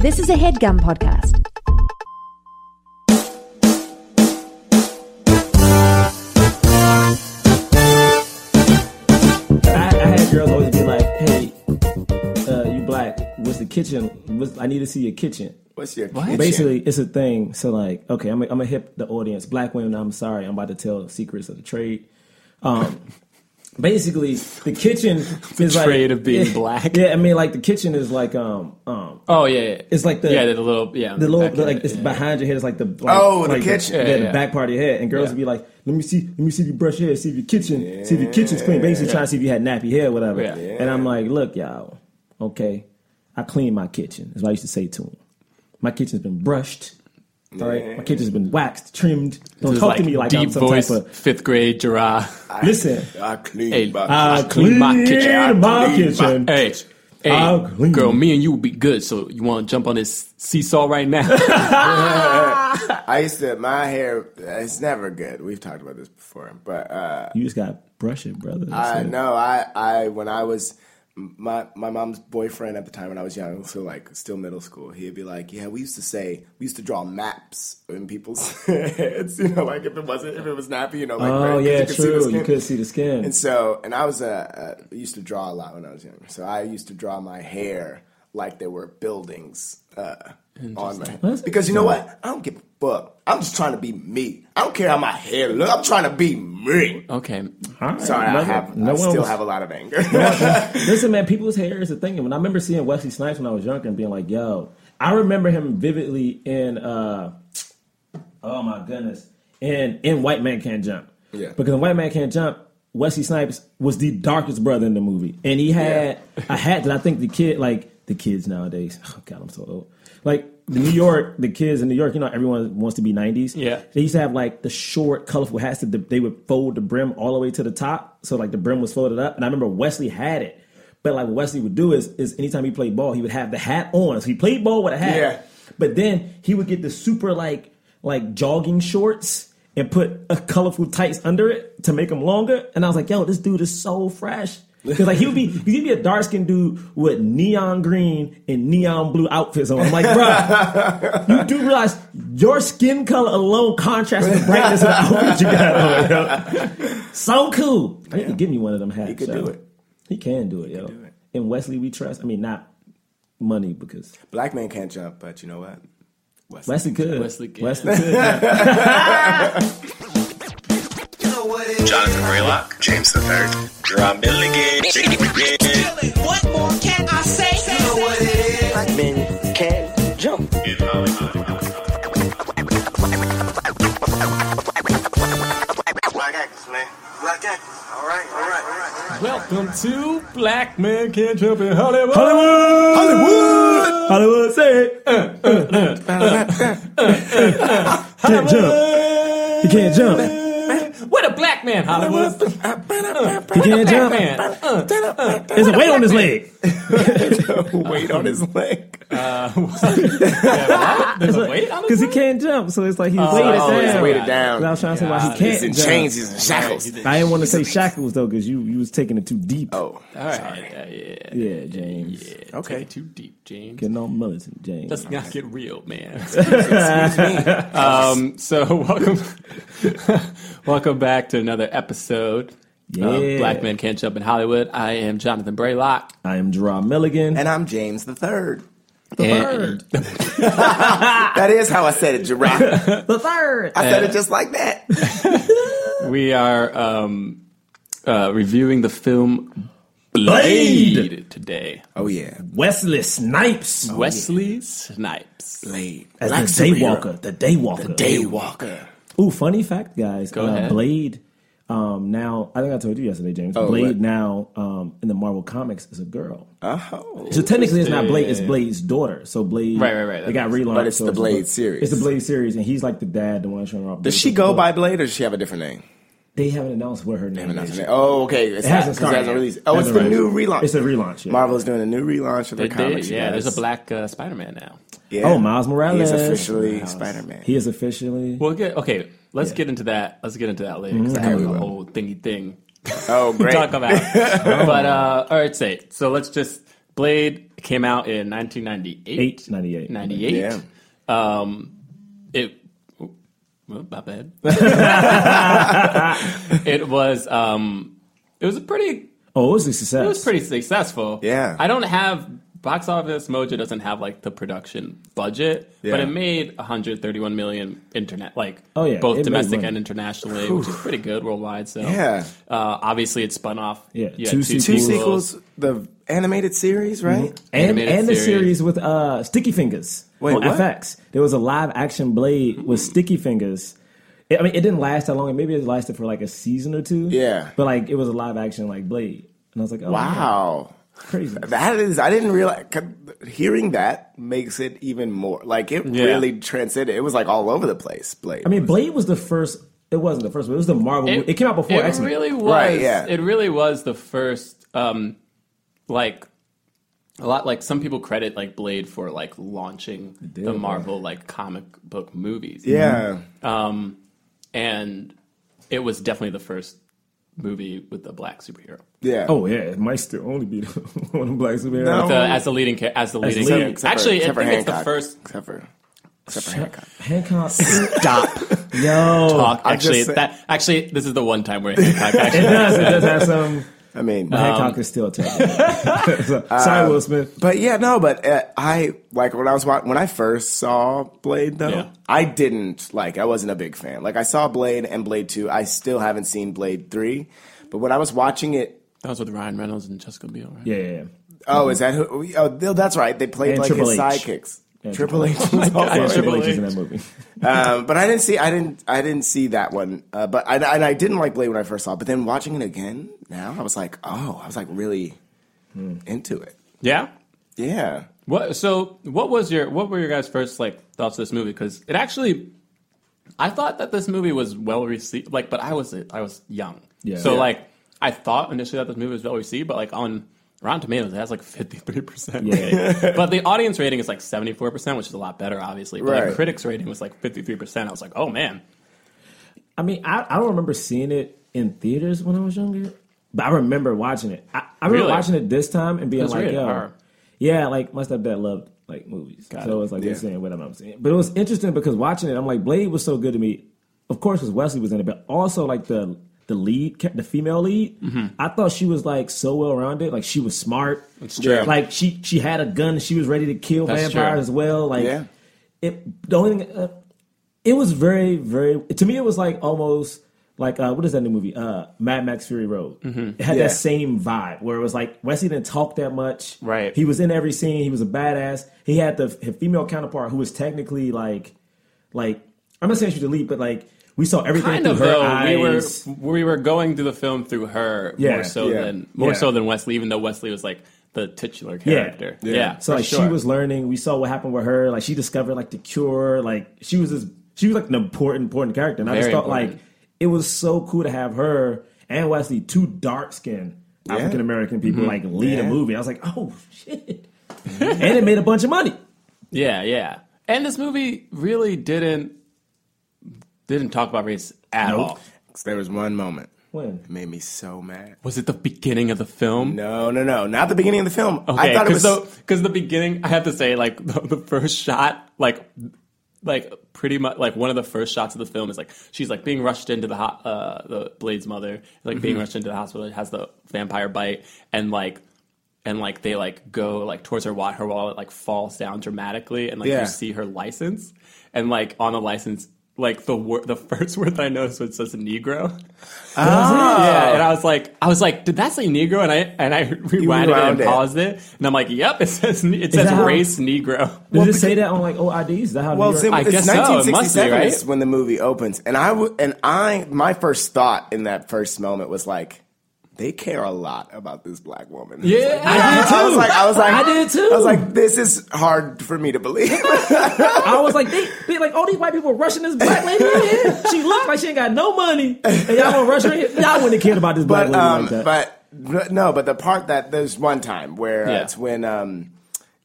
This is a headgum podcast. I, I had girls always be like, "Hey, uh, you black? What's the kitchen? What's, I need to see your kitchen." What's your kitchen? Basically, it's a thing. So like, okay, I'm gonna hip the audience. Black women, I'm sorry, I'm about to tell secrets of the trade. Um, basically, the kitchen is like trade of being yeah, black. Yeah, I mean, like the kitchen is like um um. Oh yeah, yeah. It's like the yeah the little yeah the little the, like it, it's yeah. behind your head. It's like the like, Oh, the like kitchen. yeah, Yeah, the back part of your head. And girls Yeah. would be like, "Let me see, let me see if you brush your hair, see if your kitchen, see if your kitchen's clean." Basically, trying to see if you had nappy hair, or whatever. Yeah. And I'm like, "Look, y'all, okay, I clean my kitchen." Is what I used to say to them. My kitchen's been brushed. All right, my kitchen's been waxed, trimmed. Don't This talk is to me like I'm some voice type of. fifth grade Gerard. Listen, I clean Hey, my I kitchen. clean my kitchen. I my clean my- kitchen. Hey, hey, I'll clean girl, me and you would be good. So you want to jump on this seesaw right now? I used to my hair. It's never good. We've talked about this before, but uh, You just got to brush it, brother. That's I it. know. I I when I was my my mom's boyfriend at the time when I was young, so like still middle school, he'd be like, "Yeah, we used to say we used to draw maps in people's heads, you know, like if it wasn't if it was nappy, you know, like Oh right, yeah, you could true. You could see the skin. And so, and I was uh, uh, used to draw a lot when I was younger. So I used to draw my hair like there were buildings uh, on my That's because you know what? I don't give a fuck. I'm just trying to be me. I don't care how my hair look. I'm trying to be me. okay, All right, Sorry, I brother. have. No I still was- have a lot of anger. Listen, man, people's hair is a thing. And when I remember seeing Wesley Snipes when I was younger and being like, yo, I remember him vividly in, uh, oh my goodness, in, in White Man Can't Jump. Yeah. Because in White Man Can't Jump, Wesley Snipes was the darkest brother in the movie. And he had a hat that I think the kid, like the kids nowadays, oh God, I'm so old. Like the New York, the kids in New York, you know, everyone wants to be 90s. Yeah. They used to have like the short, colorful hats that they would fold the brim all the way to the top. So like the brim was folded up. And I remember Wesley had it. But like what Wesley would do is, is anytime he played ball, he would have the hat on. So he played ball with a hat. Yeah. But then he would get the super like like jogging shorts and put a colorful tights under it to make them longer. And I was like, yo, this dude is so fresh. Because like he would be he'd be a dark skinned dude with neon green and neon blue outfits on. I'm like, bro, you do realize your skin color alone contrasts with the brightness of the outfit you got on, yo. So cool. I need to give me one of them hats. He could yo. do it. He can do it, yo. do it. And Wesley we trust. I mean, not money because Black man can't jump, but you know what? Wesley. Wesley could. Wesley can. Wesley could. yeah. Jonathan Braylock, James the Third, Gerard Milligan. What more can I say? You know what it is. Black men can jump. Black actors, man. Black actors. All right, all right, all right, all right. welcome to Black Man Can't Jump in Hollywood. Hollywood! Hollywood, say it. Can't jump. He can't jump. What a black man, Hollywood. He can't jump. man. Uh, There's a weight on his leg. Weight on his leg. There's a weight on Because he can't jump, so it's like he's weighted oh, down. he's weighted down. I was trying to say why he can't in jump. chains. He's in shackles. I didn't want to say shackles though, because you you was taking it too deep. Oh, All right. Uh, yeah. yeah, James. okay. Too deep, James. Getting on militant, James. Let's not get real, man. Excuse me. Um, so welcome, welcome back to another episode Yeah. of Black Men Can't Jump in Hollywood. I am Jonathan Braylock. I am Gerard Milligan. And I'm James the Third. The And- third. That is how I said it, giraffe. The third. I said it just like that. We are um, uh, reviewing the film Blade. Blade today. Oh yeah, Wesley Snipes. Wesley Snipes. Blade. As Black the. Daywalker. The Daywalker. The Daywalker. Ooh, funny fact, guys. Go uh, ahead. Blade. Um, now, I think I told you yesterday, James. Oh, Blade what? now um, in the Marvel comics is a girl. Oh, So technically, it's not Blade; it's Blade's daughter. So Blade, Right, right, right. They got relaunched, But it's so the Blade a- series. It's the Blade series, and he's like the dad, the one showing off. does she go by Blade or does she have a different name? They haven't announced what her name is. her name. Oh, okay. It's It hasn't 'cause started. It hasn't yet. released. Oh, it's Hasn't the released. new relaunch. It's a relaunch. Yeah. Marvel is doing a new relaunch of They their comics. yeah. you There's a black uh, Spider-Man now. Yeah. Oh, Miles Morales. He's officially Spider-Man. He is officially. Well, get, okay, let's get into that. Let's get into that later because I Okay, have a whole thingy thing oh, great. talk about. but uh, all right, say so. Let's just Blade came out in 1998. Eight ninety eight. 98. Yeah. Um, it. Well, my bad. it was. Um, it was a pretty. Oh, it was a success. It was pretty successful. Yeah. I don't have box office. Mojo doesn't have like the production budget, but it made 131 million internet, like Oh, yeah, both it domestic and internationally, which is pretty good worldwide. So Yeah. uh, obviously it spun off. Yeah, you two Two sequels. sequels. The animated series, right? and Animated and the series. series with uh, Sticky Fingaz Wait, on what? FX. There was a live action Blade with Sticky Fingaz. It- I mean, it didn't last that long. Maybe it lasted for like a season or two. Yeah. but like it was a live action like Blade, and I was like, oh, Wow. Crazy. That is, I didn't realize. Hearing that makes it even more like it Yeah. really transcended. It was like all over the place. Blade. I mean, Blade was the first. It wasn't the first, but it was the Marvel. It, it came out before It X Men. really was. Right, yeah. It really was the first. Um, like a lot. Like some people credit like Blade for like launching the Marvel like comic book movies. yeah. Um, and it was definitely the first movie with a black superhero. Yeah. Oh yeah, it might still only be the one Black Superhero. No. The, uh, as the leading, as the leading. lead. character. Except Actually, except I think it's the first. Except for, except for Hancock. Hancock. Stop. Yo, Talk. Actually, that actually this is the one time where Hancock actually. it does. It does have some. I mean, Hancock is still tough. So, Sorry, Will Smith. But yeah, no, but uh, I like when I was watching, when I first saw Blade though, Yeah. I didn't like I wasn't a big fan. Like I saw Blade and Blade 2. I still haven't seen Blade 3. But when I was watching it, That was with Ryan Reynolds and Jessica Biel, right? Yeah, yeah, yeah. oh, is that who oh, that's right. They played And like Triple his H. sidekicks. Yeah, Triple H was God, also Triple it. Triple H is in that movie. um, but I didn't see I didn't I didn't see that one. Uh, but I, and I didn't like Blade when I first saw it. But then watching it again now, I was like, oh, I was like really into it. Yeah. Yeah. What? So, what was your what were your guys' first like thoughts of this movie? Because it actually, I thought that this movie was well received. Like, but I was I was young, Yeah. So Yeah. like, I thought initially that this movie was well received, but like on Rotten Tomatoes, it has like fifty three percent. Yeah. but the audience rating is like seventy four percent, which is a lot better, obviously. But Right. like, critics rating was like fifty three percent. I was like, oh man, I mean, I, I don't remember seeing it in theaters when I was younger, but I remember watching it. I, I remember Really? watching it this time and being like, yo, yeah, like my stepdad loved like movies, Got so it. was like Yeah. saying whatever I'm saying. But it was interesting because watching it, I'm like, Blade was so good to me. Of course, because Wesley was in it, but also like the the lead, ca- the female lead. I thought she was like so well rounded. Like she was smart. It's true. Like she she had a gun. She was ready to kill That's vampires true. as well. Like Yeah. it. The only thing. Uh, it was very, very. To me, it was like almost like uh, what is that new movie? Uh, Mad Max Fury Road. It had Yeah. that same vibe where it was like Wesley didn't talk that much. Right. He was in every scene. He was a badass. He had the his female counterpart who was technically like, like I'm not saying she's the lead, but like we saw everything kind through of her though. eyes. We were we were going through the film through her Yeah. more so Yeah. than more Yeah. so than Wesley, even though Wesley was like the titular Yeah. character. Yeah, So for like she was learning. We saw what happened with her. Like she discovered like the cure. Like she was this. She was like an important important character. And I just thought important. like it was so cool to have her and Wesley, two dark skinned African American people, Mm-hmm. like lead a movie. I was like, oh shit. and it made a bunch of money. Yeah, yeah. And this movie really didn't didn't talk about race at Nope. all. There was one moment. When? It made me so mad. Was it the beginning of the film? No, no, no. Not the beginning of the film. Okay, I thought it because was. the because the beginning, I have to say, like the, the first shot, like like pretty much like one of the first shots of the film is like she's like being rushed into the ho- uh, the Blade's mother, like Mm-hmm. being rushed into the hospital. It has the vampire bite, and like and like they like go like towards her wallet, her wallet like falls down dramatically, and like Yeah. you see her license, and like on the license. Like the word, the first word that I noticed was says Negro. Ah. Yeah, and I was like, I was like, did that say Negro? And I and I rewound it and it. paused it, and I'm like, yep, it says it says that how- race Negro. Does it say that on like OIDs? Is that how Well, New it's, York- I it's guess so. It must be, 1967 right? is when the movie opens, and I w- and I my first thought in that first moment was like, they care a lot about this black woman. Yeah, I did I was like, I was like, I did too. I was like, this is hard for me to believe. I was like, they, they like, all these white people rushing this black lady in. She looks like she ain't got no money, and y'all gonna rush her in. Y'all wouldn't care about this black but lady um, like that. but no, but the part that there's one time where uh, Yeah. it's when um,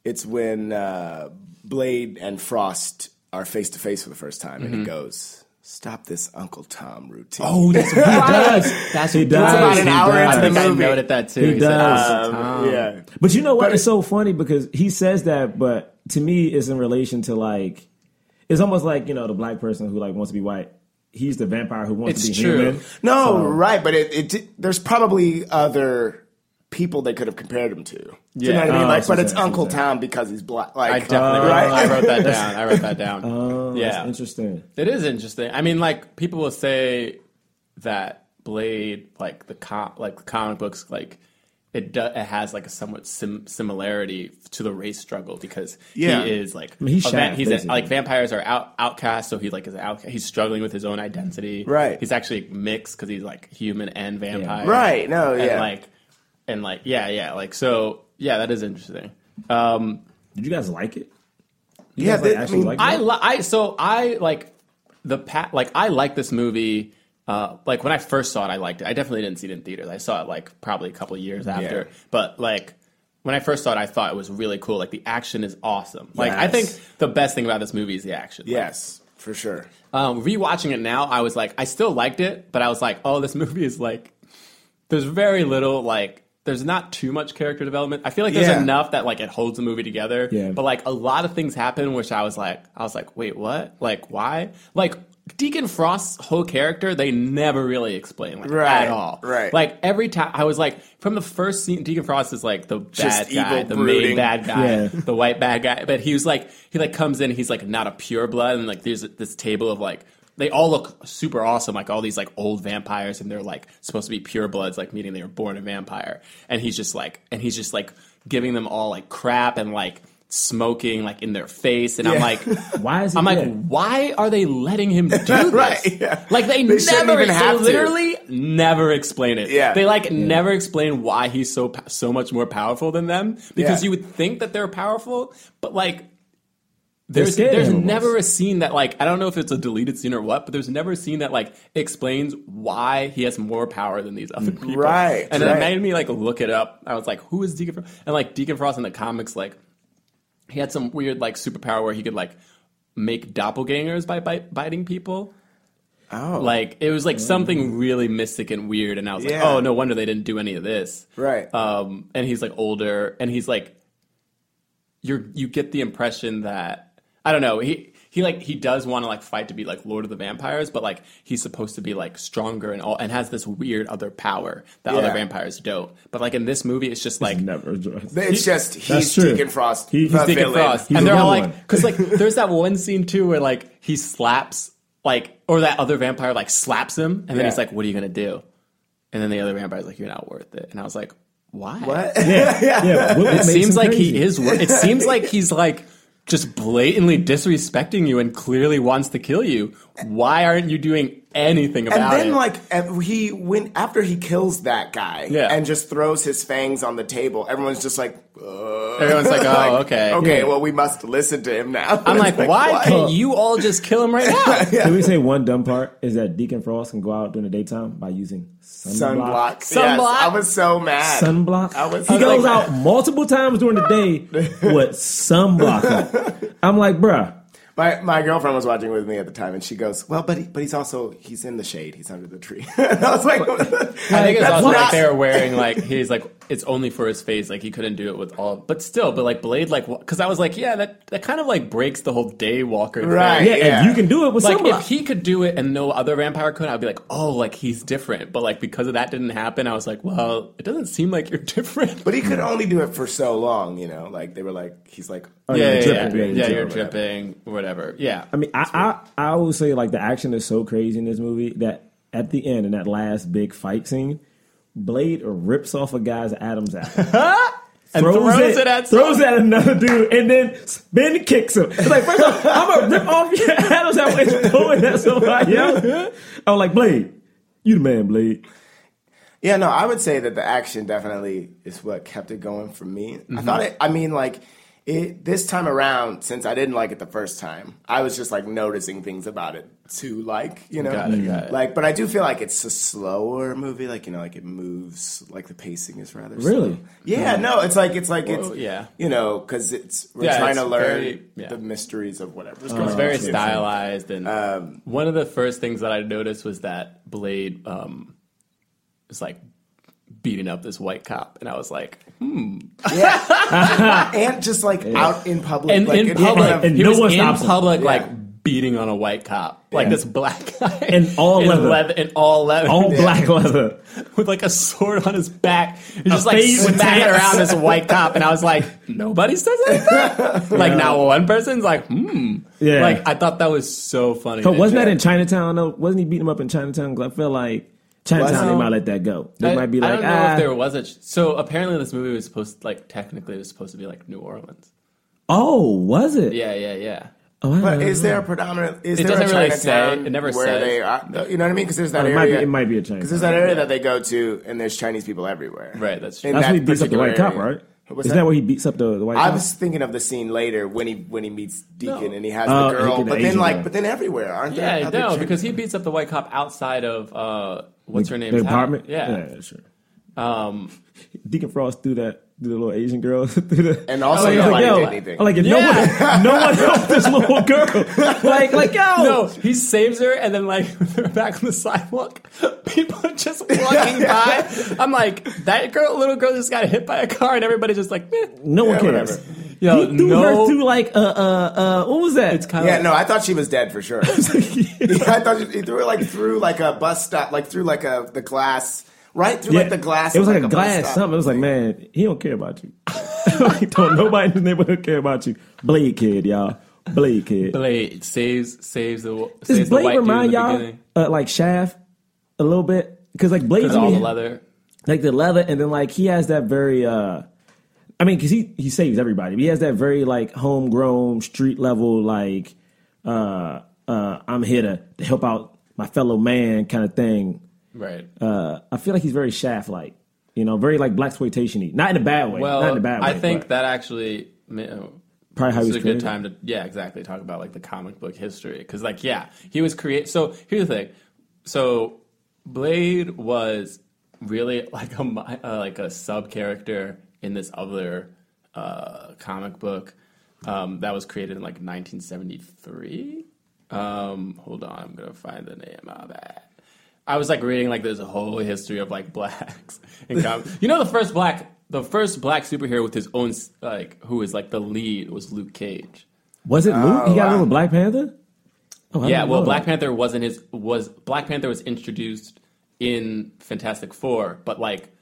it's when uh, Blade and Frost are face to face for the first time, and he goes, "Stop this Uncle Tom routine." oh, that's what he does. That's what He what does. It's about an He hour does. I think I movie. noted that too. He He does. "Oh, Um, yeah. But you know what? it's so funny because he says that, but to me, it's in relation to like, it's almost like you know the black person who like wants to be white. He's the vampire who wants It's to be true. human. No, So- right, but it, it there's probably other people they could have compared him to. Do you know what I mean? Oh, like, but it's Uncle I see what Tom because he's black. Like, I definitely wrote, right? I wrote that down. I wrote that down. Oh, yeah, that's interesting. It is interesting. I mean, like people will say that Blade, like the com- like the comic books, like it do- it has like a somewhat sim- similarity to the race struggle because Yeah. he is like mean, he's a va- he's a, like vampires are out outcast, so he like is out- He's struggling with his own identity. Right. He's actually mixed because he's like human and vampire. Right, no, and yeah. like and like yeah yeah like so yeah that is interesting. Um, Did you guys like it? You Yeah, guys, like, they- I actually mean, like I, li- I so I like the pat like I like this movie. Uh, like when I first saw it, I liked it. I definitely didn't see it in theaters. I saw it like probably a couple of years after. Yeah. But like when I first saw it, I thought it was really cool. Like the action is awesome. Like I think the best thing about this movie is the action. Like, Yes, for sure. um, rewatching it now, I was like, I still liked it, but I was like, oh, this movie is like, there's very little like. There's not too much character development. I feel like there's Yeah. enough that like it holds the movie together. Yeah. But like a lot of things happen, which I was like, I was like, wait, what? Like why? Like Deacon Frost's whole character, they never really explain like Right, at all. right. Like every time, I was like, from the first scene, Deacon Frost is like the bad Just guy, evil, the brooding. main bad guy, Yeah. the white bad guy. But he was like, he like comes in, he's like not a pure blood, and like there's this table of like they all look super awesome, like all these like old vampires, and they're like supposed to be pure bloods, like meaning they were born a vampire. And he's just like, and he's just like giving them all like crap and like smoking like in their face, and I'm like, Why is he I'm like, why are they letting him do this? Right, yeah. Like they, They never, even they have to. literally never explain it. Yeah. they like never explain why he's so so much more powerful than them because Yeah. you would think that they're powerful, but like. There's there's never a scene that like I don't know if it's a deleted scene or what, but there's never a scene that like explains why he has more power than these other people. Right, And it made me like look it up. I was like, who is Deacon Frost? And like Deacon Frost in the comics, like he had some weird like superpower where he could like make doppelgangers by, by biting people. Oh, Like it was like something really mystic and weird, and I was like, oh, no wonder they didn't do any of this. Right. Um, and he's like older, and he's like, you're you get the impression that I don't know he. He like he does want to like fight to be like Lord of the Vampires, but like he's supposed to be like stronger and all, and has this weird other power that other vampires don't. But like in this movie, it's just like never addressed. it's just he's That's true. Deacon Frost. He- he's the Deacon villain. Frost, He's and they're all like, because like there's that one scene too where like he slaps like or that other vampire like slaps him, and then Yeah. he's like, "What are you gonna do?" And then the other vampire's like, "You're not worth it," and I was like, "Why?" What? Yeah, what It seems like crazy? he is. wor- It seems like he's like just blatantly disrespecting you and clearly wants to kill you. Why aren't you doing anything about it. And then, it? like, he went after he kills that guy Yeah. and just throws his fangs on the table, everyone's just like, uh, Everyone's like, "Oh, okay." okay, Yeah. well, we must listen to him now." I'm like, It's why what? can't you all just kill him right now? Can we say one dumb part is that Deacon Frost can go out during the daytime by using sunblock? Sunblock. Yes, Sunblock? I was so mad. Sunblock. I was he so goes mad. out multiple times during the day with sunblock on. I'm like, bruh. My my girlfriend was watching with me at the time, and she goes, "Well, but he, but he's also he's in the shade. He's under the tree." I was like, I think it's also not- like they were wearing like he's like it's only for his face, like he couldn't do it with all, but still, but like Blade, like because I was like, yeah, that that kind of like breaks the whole Daywalker thing. Right. Yeah, Yeah. if you can do it with Like somebody. if he could do it and no other vampire could, I'd be like, oh, like he's different. But like because of that didn't happen, I was like, well, it doesn't seem like you're different. But he could only do it for so long, you know. Like they were like, he's like, Oh, yeah, you're yeah, yeah, yeah, yeah, you're you're dripping. dripping, whatever. Yeah, I mean, I, I I always say like the action is so crazy in this movie that at the end in that last big fight scene, Blade rips off a guy's Adam's apple. and throws, it, at throws it at another dude, and then Ben kicks him. It's like, first off, I'm gonna rip off your Adam's apple and throw it at somebody else. I'm like, Blade, you the man, Blade. Yeah, no, I would say that the action definitely is what kept it going for me. I mm-hmm. thought it. I mean, like it this time around, since I didn't like it the first time, I was just like noticing things about it to like, you know, Got it, got it. like. But I do feel like it's a slower movie. Like you know, like it moves. Like the pacing is rather Really? slow. Yeah, no, it's like it's like Well, it's yeah. you know, because it's we're Yeah, trying it's to learn very- yeah. the mysteries of whatever. It going very stylized, and Um, one of the first things that I noticed was that Blade um, was like beating up this white cop, and I was like, Yeah, and just like out in public, and like in in public, front of- and he no was one in stops him. public, Yeah. like beating on a white cop, like Yeah. this black guy In all leather. in all leather, All black leather. with like a sword on his back. He's just like fade with smacking tats. around this white cop, and I was like, nobody says anything. like not one person's like, hmm. Yeah. Like I thought that was so funny. So wasn't that in Chinatown though? Wasn't he beating him up in Chinatown? Because I feel like Chinatown they might let that go. They I, might be like, I don't know ah, if there was a. So apparently, this movie was supposed like technically it was supposed to be like New Orleans. oh, was it? Yeah, yeah, yeah. Oh, But is there a predominant? Is It there a doesn't really say. It never where says. they are? You know what I mean? Because there's that Oh, it area. might be- it might be a Because there's that area that they go to, and there's Chinese people everywhere. Right, that's true. In That's that when he beats up the particular white cop, right? What's Isn't that where he beats up the, the white I cop? was thinking of the scene later when he when he meets Deacon No. and he has Oh, the girl, but then Asian like, girl. but then everywhere, aren't there? Yeah, no, because he beats up the white cop outside of uh, what's her name? The apartment? Yeah. sure. Um, Deacon Frost threw that through the little Asian girl. through the, And also I'm like, nobody yo, did. I'm like, if no one, no one helped this little girl. Like, like, yo, no, he saves her, and then like they're back on the sidewalk. People are just walking by. I'm like, that girl, little girl, just got hit by a car, and everybody's just like, Meh. no one Yeah, cares. whatever. Yo, he threw no, her through like, uh, uh, uh, what was that? it's kind Yeah, of no, I thought she was dead for sure. I thought she, he threw her like through like a bus stop, like through like a the glass, right through like the glass. It was of, like a bus glass stop. something. It was like, man, he don't care about you. like, don't nobody in the neighborhood care about you. Blade kid, y'all. Blade kid. Blade saves saves the saves Does the Blade white dude in remind the y'all uh, like Shaft a little bit? Because like Blade, because all the leather. like the leather, and then like he has that very. uh I mean, because he he saves everybody. But he has that very like homegrown street level like uh uh I'm here to, to help out my fellow man kind of thing. Right. Uh I feel like he's very Shaft like, you know, very like blaxploitation Not in a bad way. Well, not in a bad way. I think but that actually ma- probably how this he is was a good time to yeah exactly talk about like the comic book history because like yeah he was create so here's the thing so blade was really like a uh, like a sub character in this other uh, comic book um, that was created in like 1973 um, hold on i'm gonna find the name of that I was like reading like there's a whole history of like blacks in comic. you know the first black the first black superhero with his own like who is like the lead was Luke Cage. Was it Luke? he got a wow. little Black Panther? Oh, Yeah, well Black. Panther wasn't his was Black Panther was introduced in Fantastic Four, but like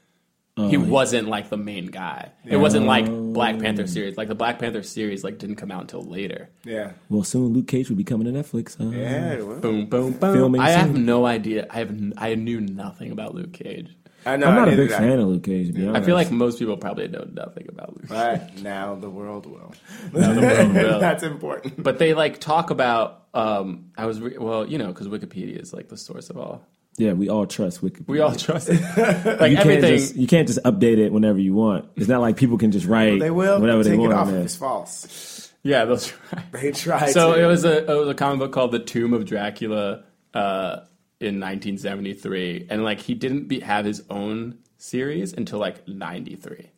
Oh, he wasn't like the main guy. It wasn't like Black Panther series. Like the Black Panther series like didn't come out until later. Yeah, Well, soon Luke Cage will be coming to Netflix. Uh, yeah. well, Boom, boom, boom. Filming I have no idea. I have n- I knew nothing about Luke Cage. I know. I'm not a big fan of Luke Cage. To be I honest. feel like most people probably know nothing about Luke. Cage. Right now, the world will. Now the world will. That's important. But they like talk about. Um, I was re- well, you know, because Wikipedia is like the source of all. Yeah, we all trust Wikipedia. We all trust it. like you can't everything. just you can't just update it whenever you want. It's not like people can just write They will whatever take they want. it off if it's false. yeah, those. Right. They try. So to. it was a it was a comic book called The Tomb of Dracula uh, in 1973, and like he didn't be, have his own series until like 93.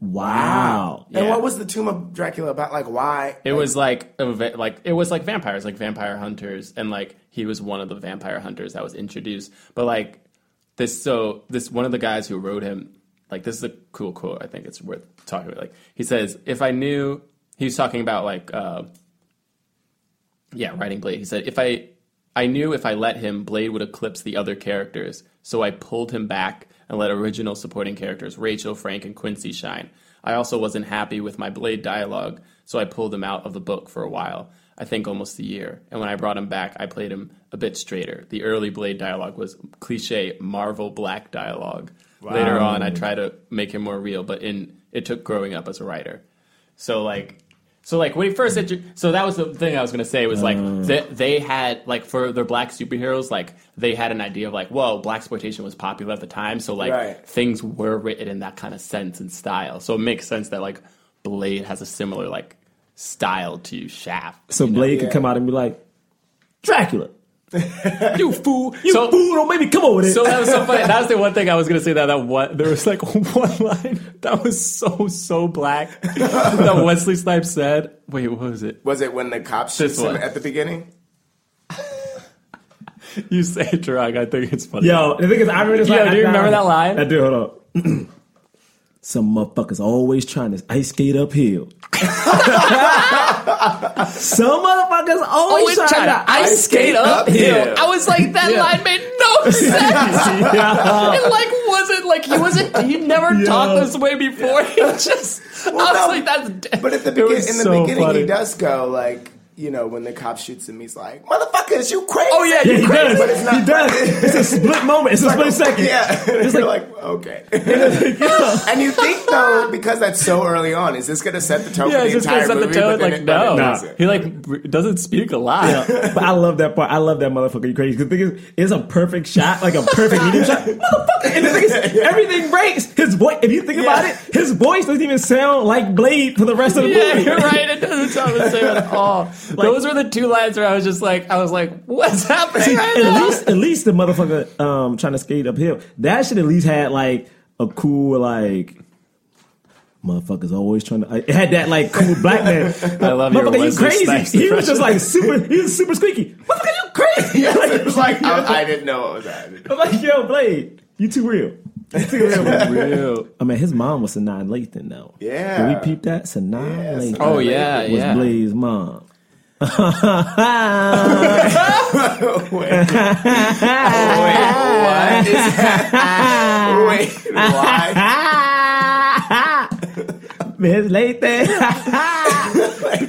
Wow. And Yeah. what was the Tomb of Dracula about? Like, why? It was like a like it was like vampires, like vampire hunters, and like he was one of the vampire hunters that was introduced. But like this, so this one of the guys who wrote him, like this is a cool quote. I think it's worth talking about. Like he says, "If I knew," he was talking about like, uh, yeah, writing Blade. He said, "If I, I knew if I let him, Blade would eclipse the other characters. So I pulled him back and let original supporting characters Rachel, Frank, and Quincy shine. I also wasn't happy with my Blade dialogue, so I pulled him out of the book for a while. I think almost a year. And when I brought him back, I played him a bit straighter. The early Blade dialogue was cliche Marvel black dialogue. Later on, I tried to make him more real, but in it took growing up as a writer. So like, so like when he first intro- so that was the thing I was gonna say was like uh. they, they had like for their black superheroes like they had an idea of like whoa blaxploitation was popular at the time so like Right. things were written in that kind of sense and style so it makes sense that like Blade has a similar like style to you, Shaft. So you know? Blade could come out and be like, Dracula. you fool, You so, fool, don't make me come over with it. So that was so funny. That was the one thing I was gonna say. That that one there was like one line that was so so black that Wesley Snipes said. Wait, what was it? Was it when the cops This shoots him at the beginning? You say it, Drag. I think it's funny. Yo, the thing is, I remember this Yo, line. do you remember that line? I do. Hold on. Some motherfuckers always trying to ice skate uphill. Some motherfuckers always, trying, to ice skate uphill. I was like, that line made no sense. Yeah. It like wasn't like he wasn't. He never Yeah. talked this way before. He just. I was no, like, that's. But at the It begin- was in the so beginning, funny. he does go like, you know, when the cop shoots him, he's like, "Motherfuckers, you crazy!" Oh yeah, Yeah, he crazy. does. But it's not- he does. It's a split moment. It's a split second. Yeah, It's like, like, okay. and you think though, because that's so early on, is this going to set the tone Yeah, for the entire gonna set the tone. Like it- no, doesn't. he like doesn't speak a lot. Yeah, but I love that part. I love that motherfucker. You crazy? Because the thing is, it's a perfect shot, like a perfect medium shot. Motherfucker. And the thing is, everything breaks. His voice. If you think about it, his voice doesn't even sound like Blade for the rest of the Yeah, movie. you're right. It doesn't sound the same at all. Those were the two lines where I was just like, I was like, what's happening See, right at now? least, at least the motherfucker um, trying to skate uphill. That should at least had like a cool like. Motherfuckers always trying to. It had that like cool black man. I love your Motherfucker, you crazy. He was just like super. He was super squeaky. Motherfucker, you crazy. it was like I, I didn't know what was happening. I'm like, yo, Blade, you too real. You too real. Real. I mean, his mom was Sanaa Lathan, though. Yeah. Did we peep that? Sanaa Yeah, Lathan. Oh yeah, was yeah. Blade's mom. Wait, what is that? Wait, why? Miss Lathan.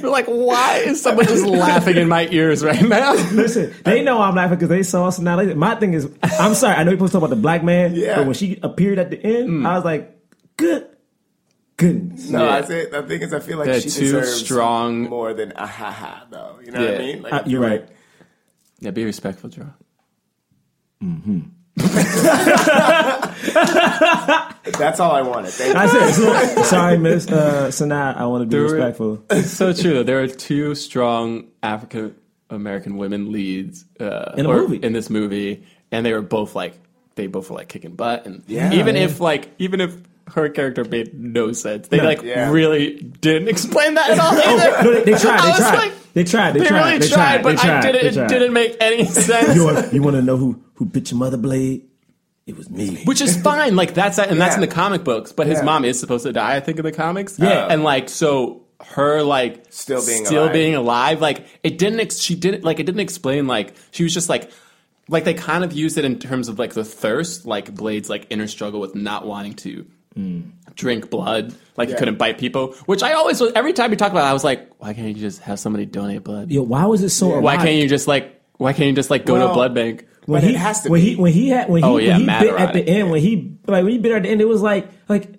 You're like, why is someone just laughing in my ears right now? Listen, they know I'm laughing because they saw Sanaa Lathan. My thing is, I'm sorry, I know you're supposed to talk about the black man, Yeah. but when she appeared at the end, Mm. I was like, good goodness. No, Yeah. I say the thing is, I feel like They're she too deserves strong. more than a ha ha though. You know what I mean? Like, Uh, you're right. like- Yeah, be respectful, Joe. Mm-hmm. That's all I wanted. Thank I said, so- sorry, Miss uh, Sanaa, I want to be There were- respectful. It's so true. There are two strong African American women leads uh, In a movie. in this movie, and they were both like they both were like kicking butt, and Yeah. even Yeah. if like even if her character made no sense, they No. like Yeah. really didn't explain that at all. Either. No, they, they tried. I They was tried. like, they tried. They, They, tried. really they tried, but they tried. I didn't. It didn't make any sense. You want, you want to know who who bit your mother blade? It was me. Which is fine, like that's and that's in the comic books. But his Yeah. mom is supposed to die, I think, in the comics. Yeah. and like so, her like Still being still alive. being alive, like it didn't. Ex- she didn't like it didn't explain. Like she was just like, like they kind of used it in terms of like the thirst, like Blade's like inner struggle with not wanting to drink blood, like he Yeah. couldn't bite people. Which I always. Every time we talk about, it, I was like, why can't you just have somebody donate blood? Yo, why was it so? Why can't you just like? Why can't you just like go to a blood bank? when But he it has to when be. he when he had when he, Oh, yeah, when he bit at the erotic. end when he like when he bit at the end it was like like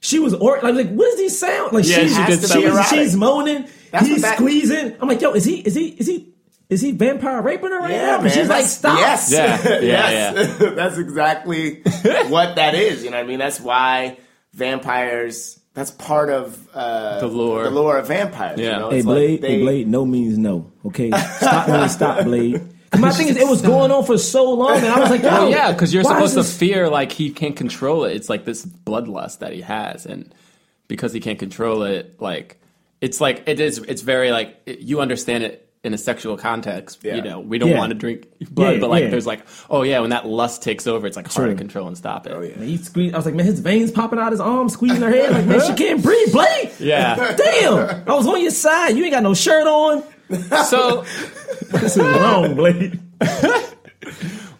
she was or like like what does he sound like Yeah, she's she she's, she's, moaning That's he's squeezing I'm like yo is he is he is he is he vampire raping her right Yeah, now man. and she's like stop Yes. Yeah, yeah, yes. that's exactly what that is. You know what I mean? That's why vampires. That's part of uh, The lore. The lore of vampires. Yeah. You know? hey It's like Blade they- hey Blade no means no okay stop when stop Blade 'Cause my thing is it was going on for so long and I was like yo Oh yeah, because you're supposed to fear like he can't control it. It's like this bloodlust that he has, and because he can't control it, like it's like it is. It's very like it- you understand it in a sexual context. Yeah. You know, we don't Yeah. want to drink blood, Yeah, but like yeah. there's like, oh yeah, when that lust takes over, it's like hard to control and stop it. Oh yeah. Man, he squeezed. I was like, man, his veins popping out his arm, squeezing her head. Like, man, she can't breathe. Blade. Yeah. Damn. I was on your side. You ain't got no shirt on. so This is wrong, Blade.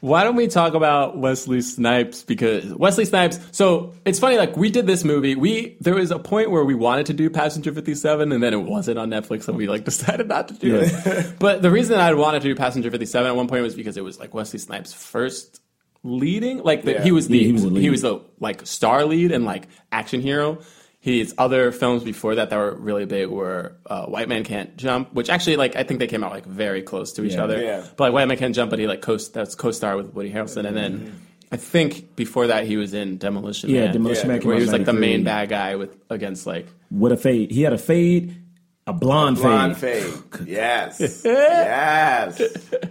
Why don't we talk about Wesley Snipes? Because Wesley Snipes. So it's funny. Like we did this movie. We there was a point where we wanted to do Passenger Fifty Seven, and then it wasn't on Netflix, and we like decided not to do it. but the reason I wanted to do Passenger Fifty Seven at one point was because it was like Wesley Snipes' first leading. Like the, Yeah. he was the he was the lead. he was the like star lead and like action hero. His other films before that that were really big were uh, White Man Can't Jump, which actually like I think they came out like very close to each Yeah. other. Yeah. But like White Man Can't Jump, but he like co that's co-star with Woody Harrelson, and then I think before that he was in Demolition Yeah, Man, Demolition Yeah. Man where he was like the main bad guy with against like With a fade. He had a fade, a blonde, Blonde fade. fade. Yes. yes.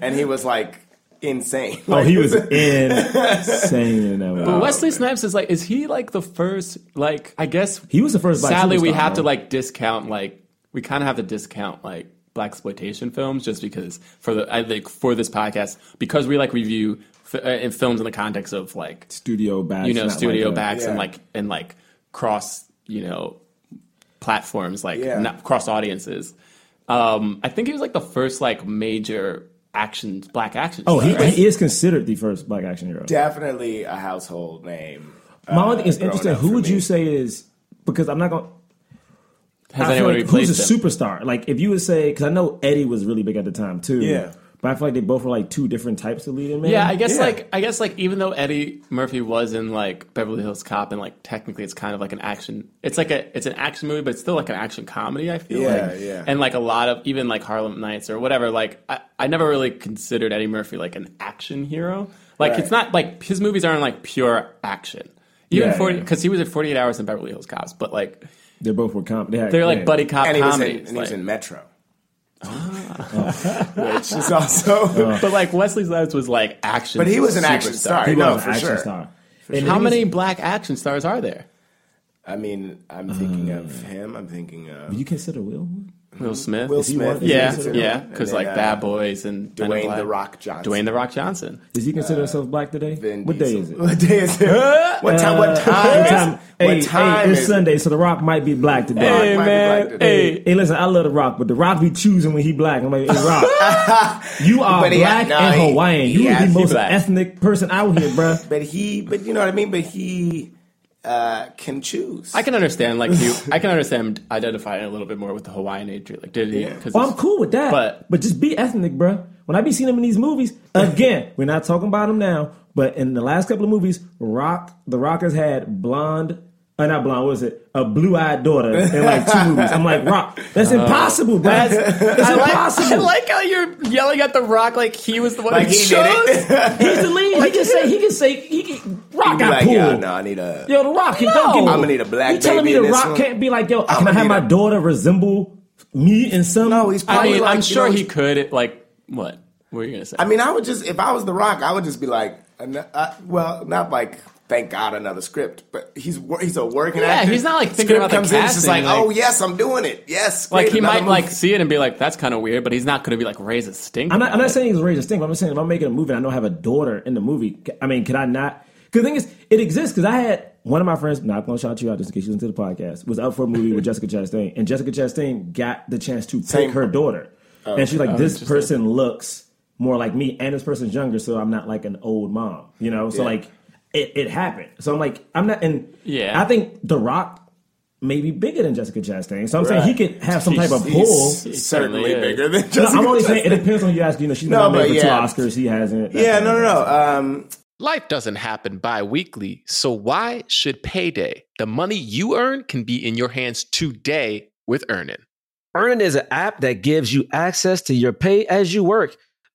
And he was like insane. Oh, he was insane in that But. Wesley Snipes is like, is he like the first? Like, I guess He was the first black Sadly, we superstar, have to like discount like we kind of have to discount like blaxploitation films just because for the I think for this podcast because we like review f- uh, in films in the context of like studio backs. you know studio like a- backs and like and like cross you know platforms like Yeah. not cross audiences. Um, I think he was like the first like major action black action. Oh, he, right? he is considered the first black action hero. definitely a household name. My only thing is uh, interesting. Who would me. you say is because I'm not going. Has I anyone like replaced who's a him? superstar? Like if you would say, because I know Eddie was really big at the time too. Yeah. But I feel like they both were like two different types of leading men. Yeah, I guess Yeah. like I guess like even though Eddie Murphy was in like Beverly Hills Cop and like technically it's kind of like an action it's like a it's an action movie but it's still like an action comedy I feel Yeah, like yeah. Yeah. And like a lot of even like Harlem Nights or whatever like I, I never really considered Eddie Murphy like an action hero like Right. it's not like his movies aren't like pure action even Yeah, 40 yeah. because he was in 48 Hours in Beverly Hills Cops but like they both were comp. They they're like yeah. buddy cop And he was, in, comedies and he was like- in Metro. Which is also. but like Wesley Snipes was like action But he was an action superstar. star. He no, was for an action sure. star. And how many black action stars are there I mean, I'm thinking of uh, him. I'm thinking of You consider Will? Will Smith Will Smith. Yeah, yeah, because like uh, Bad Boys and Dwayne the Rock Johnson. Dwayne the Rock Johnson. Does he consider himself black today? Vin what day is it? What day is it? What time? What Uh, time? what is- time? Hey, What time hey, it's it? Sunday, so The Rock might be black today. Rock Hey man, today. hey. Hey, listen, I love The Rock, but The Rock be choosing when he black. I'm like, hey, Rock, you are black no, and Hawaiian. he You are the most black. ethnic person out here, bruh. But he, but you know what I mean. But he uh, can choose. I can understand like you. I can understand identifying a little bit more with the Hawaiian nature. Like did he? Yeah. Cause Well, I'm cool with that. But- But, just be ethnic, bruh. When I be seeing him in these movies, again, we're not talking about him now, but in the last couple of movies, Rock, the Rockers had blonde, uh, not blonde, what was it? A blue-eyed daughter in like two movies. I'm like, Rock, that's impossible, bruh. That's, I like, impossible. I like how you're yelling at the Rock like he was the one like who he chose. did it. He's the lead. He can say, he can say, he can, Rock got like, pulled. yo, no, I need a. Yo, the Rock, can No. don't give me. I'ma need a black You telling me the Rock one? can't be like, yo, can I'ma I have my a- daughter resemble me in some? No, he's I mean, like, I'm sure know, he could. It, like what? What are you gonna say? I mean, I would just if I was The Rock, I would just be like, uh, well, not like. Thank God, another script. But he's he's a working Yeah, actor. he's not, like, thinking Script about the comes in, it's just like, casting, oh yes, I'm doing it. Yes, like he another might like see it and be like, "That's kind of weird," but he's not going to be like raise a stink. I'm not, I'm not saying he's raising a stink. But I'm just saying if I'm making a movie and I don't have a daughter in the movie, I mean, can I not? Because the thing is, it exists. Because I had one of my friends, not going to shout you out just in case you listen to the podcast, was up for a movie with Jessica Chastain, and Jessica Chastain got the chance to Same- pick her daughter, oh, and she's like, oh, this person looks more like me, and this person's younger, so I'm not like an old mom, you know. So Yeah. like, it, it happened. So I'm like, I'm not, and Yeah. I think The Rock. may be bigger than Jessica Chastain, so I'm saying he could have some type of pull. He's certainly certainly is. bigger than No, Jessica. I'm only saying it depends on you ask. You know, she's been No, nominated but for two. Oscars. He hasn't. Yeah, no, no, no. Um, Life doesn't happen bi weekly, so why should payday? The money you earn can be in your hands today with Earnin. Earnin is an app that gives you access to your pay as you work,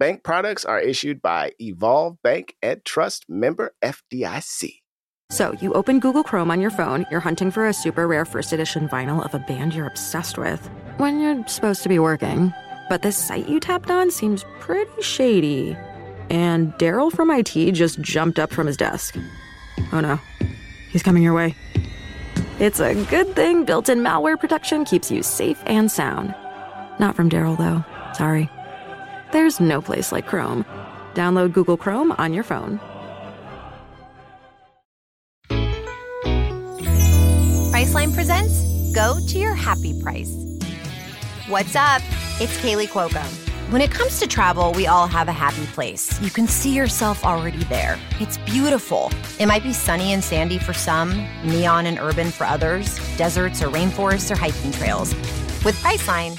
Bank products are issued by Evolve Bank and Trust member FDIC. So you open Google Chrome on your phone, you're hunting for a super rare first edition vinyl of a band you're obsessed with when you're supposed to be working. But this site you tapped on seems pretty shady. And Daryl from IT just jumped up from his desk. Oh no, he's coming your way. It's a good thing built in malware protection keeps you safe and sound. Not from Daryl, though. Sorry. There's no place like Chrome. Download Google Chrome on your phone. Priceline presents Go to Your Happy Price. What's up? It's Kaley Cuoco. When it comes to travel, we all have a happy place. You can see yourself already there. It's beautiful. It might be sunny and sandy for some, neon and urban for others, deserts or rainforests or hiking trails. With Priceline,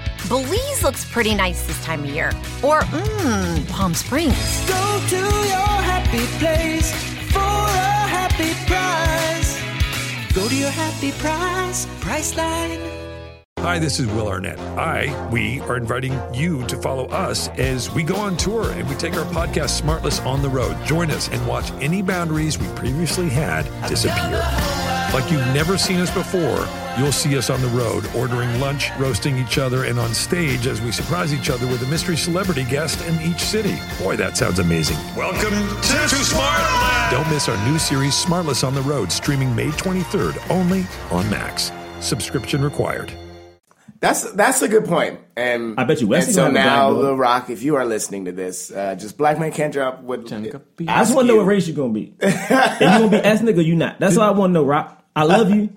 Belize looks pretty nice this time of year. Or, mmm, Palm Springs. Go to your happy place for a happy price. Go to your happy price, Priceline. Hi, this is Will Arnett. I, we are inviting you to follow us as we go on tour and we take our podcast Smartless on the road. Join us and watch any boundaries we previously had disappear. Like you've never seen us before, you'll see us on the road, ordering lunch, roasting each other, and on stage as we surprise each other with a mystery celebrity guest in each city. Boy, that sounds amazing. Welcome to, Smartland! Don't miss our new series, Smartless on the Road, streaming May 23rd only on Max. Subscription required. That's that's a good point. And I bet you Wesley And so a now, black boy. The Rock, if you are listening to this, uh, just black man can't drop. With I just want to know what race you're gonna be. and you gonna be ethnic or you not? That's all I want to know, Rock. I love you,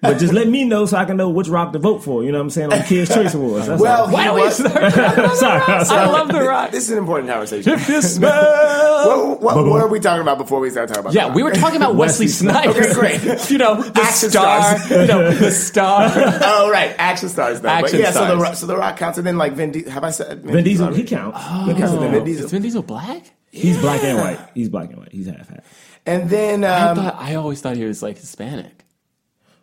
but just let me know so I can know which rock to vote for. You know what I'm saying on Kids Choice Awards. That's Well, all. he Why was- sorry, sorry. I love the rock. This is an important conversation. If you smell- what, what, what are we talking about before we start talking about? Yeah, The we were talking about Wesley Snipes. Okay, great. you know, the Action star. stars. You know, the star. oh right, action stars though. Action but yeah, so the stars. Rock, so the Rock counts, and then like Vin Diesel. Have I said Vin Diesel, he counts. He counts. Oh, Vin Diesel. Is Vin Diesel black? He's black and white. He's black and white. He's half half. And then I um, thought I always thought he was like Hispanic.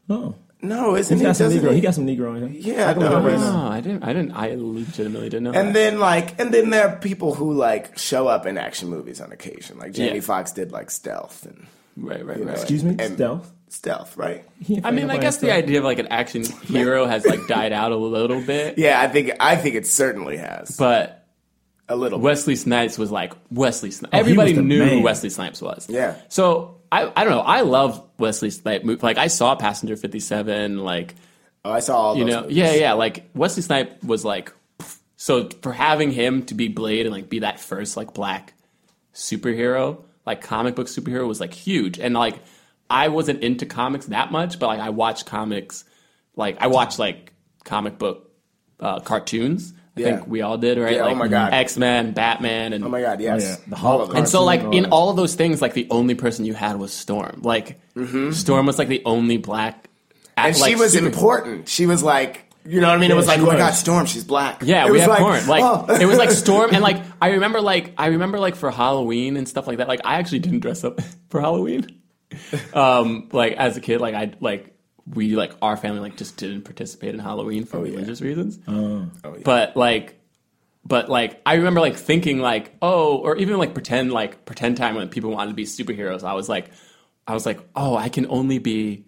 No, no, isn't he's he? got some Doesn't Negro. he? He got some Negro in him. Yeah, I can look no, up right he's- now. No, I didn't. I didn't. I legitimately didn't know. And that. then like, and then there are people who like show up in action movies on occasion. Like Jamie Yeah. Foxx did like Stealth and right, right, you know, right. Excuse me, and- stealth. Stealth, right? I mean, I guess the idea of like an action hero has like died out a little bit, Yeah, I think I think it certainly has but a little. bit. Wesley Snipes was like Wesley Snipes. Oh, Everybody was the knew who. Wesley Snipes was. Yeah. So I, I don't know. I love Wesley Snipes. Like I saw Passenger Fifty Seven. Like Oh, I saw all you those. know, movies. yeah, yeah. Like Wesley Snipes was like, so for having him to be Blade and like be that first like black superhero, like comic book superhero, was like huge. And like I wasn't into comics that much, but like I watched comics, like I watched like comic book uh, cartoons. I Yeah. think we all did, right? Yeah, oh my God. X Men, Batman, and Oh my god, yes. Oh, yeah. The All Hulk of them. and so, like in all all of those things, like the only person you had was Storm. Like Mm-hmm. Storm was like the only black, and like, she was super- important. She was like You know what I mean? it was like, she oh my god, Storm, she's black. Yeah, It we was have porn. Like oh. it was like Storm, and like I remember, like I remember, like for Halloween and stuff like that. Like I actually didn't dress up for Halloween. Um, like as a kid, like I like we like our family like just didn't participate in Halloween for oh, religious reasons. Oh. oh but like, but like I remember like thinking like oh, or even like pretend like pretend time when people wanted to be superheroes. I was like, I was like, oh, I can only be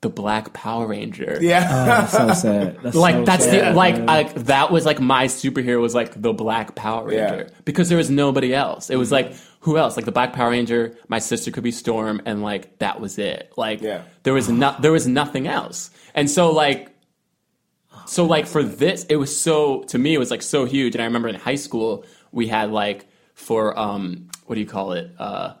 the Black Power Ranger. Yeah. Oh, that's so sad. That's like so that's sad, the like man. like that was like my superhero was like the Black Power Yeah. Ranger because there was nobody else. It was mm-hmm. like who else? Like the Black Power Ranger, my sister could be Storm, and like that was it. Like Yeah. there was not there was nothing else. And so like so like for this, it was so to me it was like so huge. And I remember in high school we had like for um what do you call it uh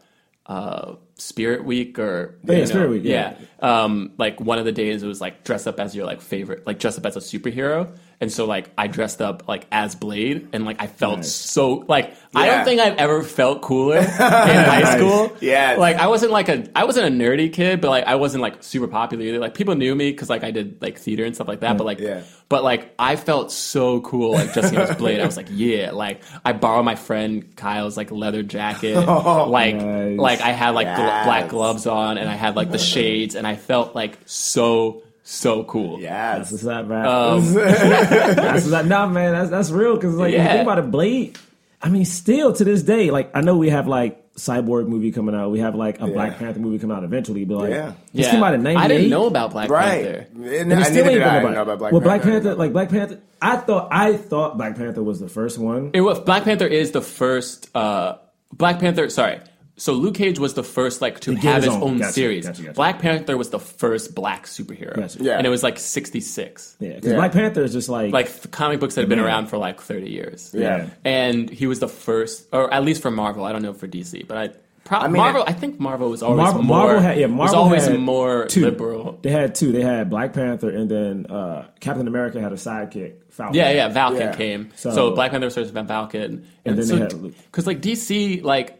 uh Spirit Week or Oh, yeah, you know, Spirit Week, yeah. um like one of the days it was like dress up as your like favorite like dress up as a superhero and so like i dressed up like as blade and like i felt so like i don't think i've ever felt cooler in high school. Yeah. like i wasn't like a i wasn't a nerdy kid but like i wasn't like super popular either. Like people knew me because like i did like theater and stuff like that but like Yeah. but like i felt so cool like dressing up as blade. I was like yeah like i borrowed my friend kyle's like leather jacket. Oh, like Nice. like i had like gl- black gloves on and i had like the shades and i felt like so so cool That's Yes. what's up, man. Um, that's what's up. Nah, man, that's that's real. Because like, if you think about it, Blade. I mean, still to this day, like I know we have like Cyborg movie coming out. We have like a Black Panther movie coming out eventually. But like, Yeah. this Yeah. came out in '98. I didn't know about Black Right. Panther. And And I still neither ain't did been I nobody. know about Black well, Panther. Black Panther, like Black Panther, I thought I thought Black Panther was the first one. It was Black Panther is the first uh Black Panther sorry. So Luke Cage was the first like to have his his own. own Gotcha, series. gotcha, gotcha. Black Panther was the first black superhero. Gotcha. Yeah. And it was like 66. Yeah, because Yeah. Black Panther is just like Like f- comic books that have been Man. around for like 30 years. Yeah. And he was the first or at least for Marvel. I don't know for DC, but I Pro- mean, Marvel, I think Marvel was always Marvel, more. Marvel had yeah, Marvel was always had more two. liberal. They had two. They had Black Panther and then uh, Captain America had a sidekick. Falcon. Yeah, yeah. Falcon Yeah. came. So, So- Black Panther was first about Falcon, And then so they had Luke. because like DC, like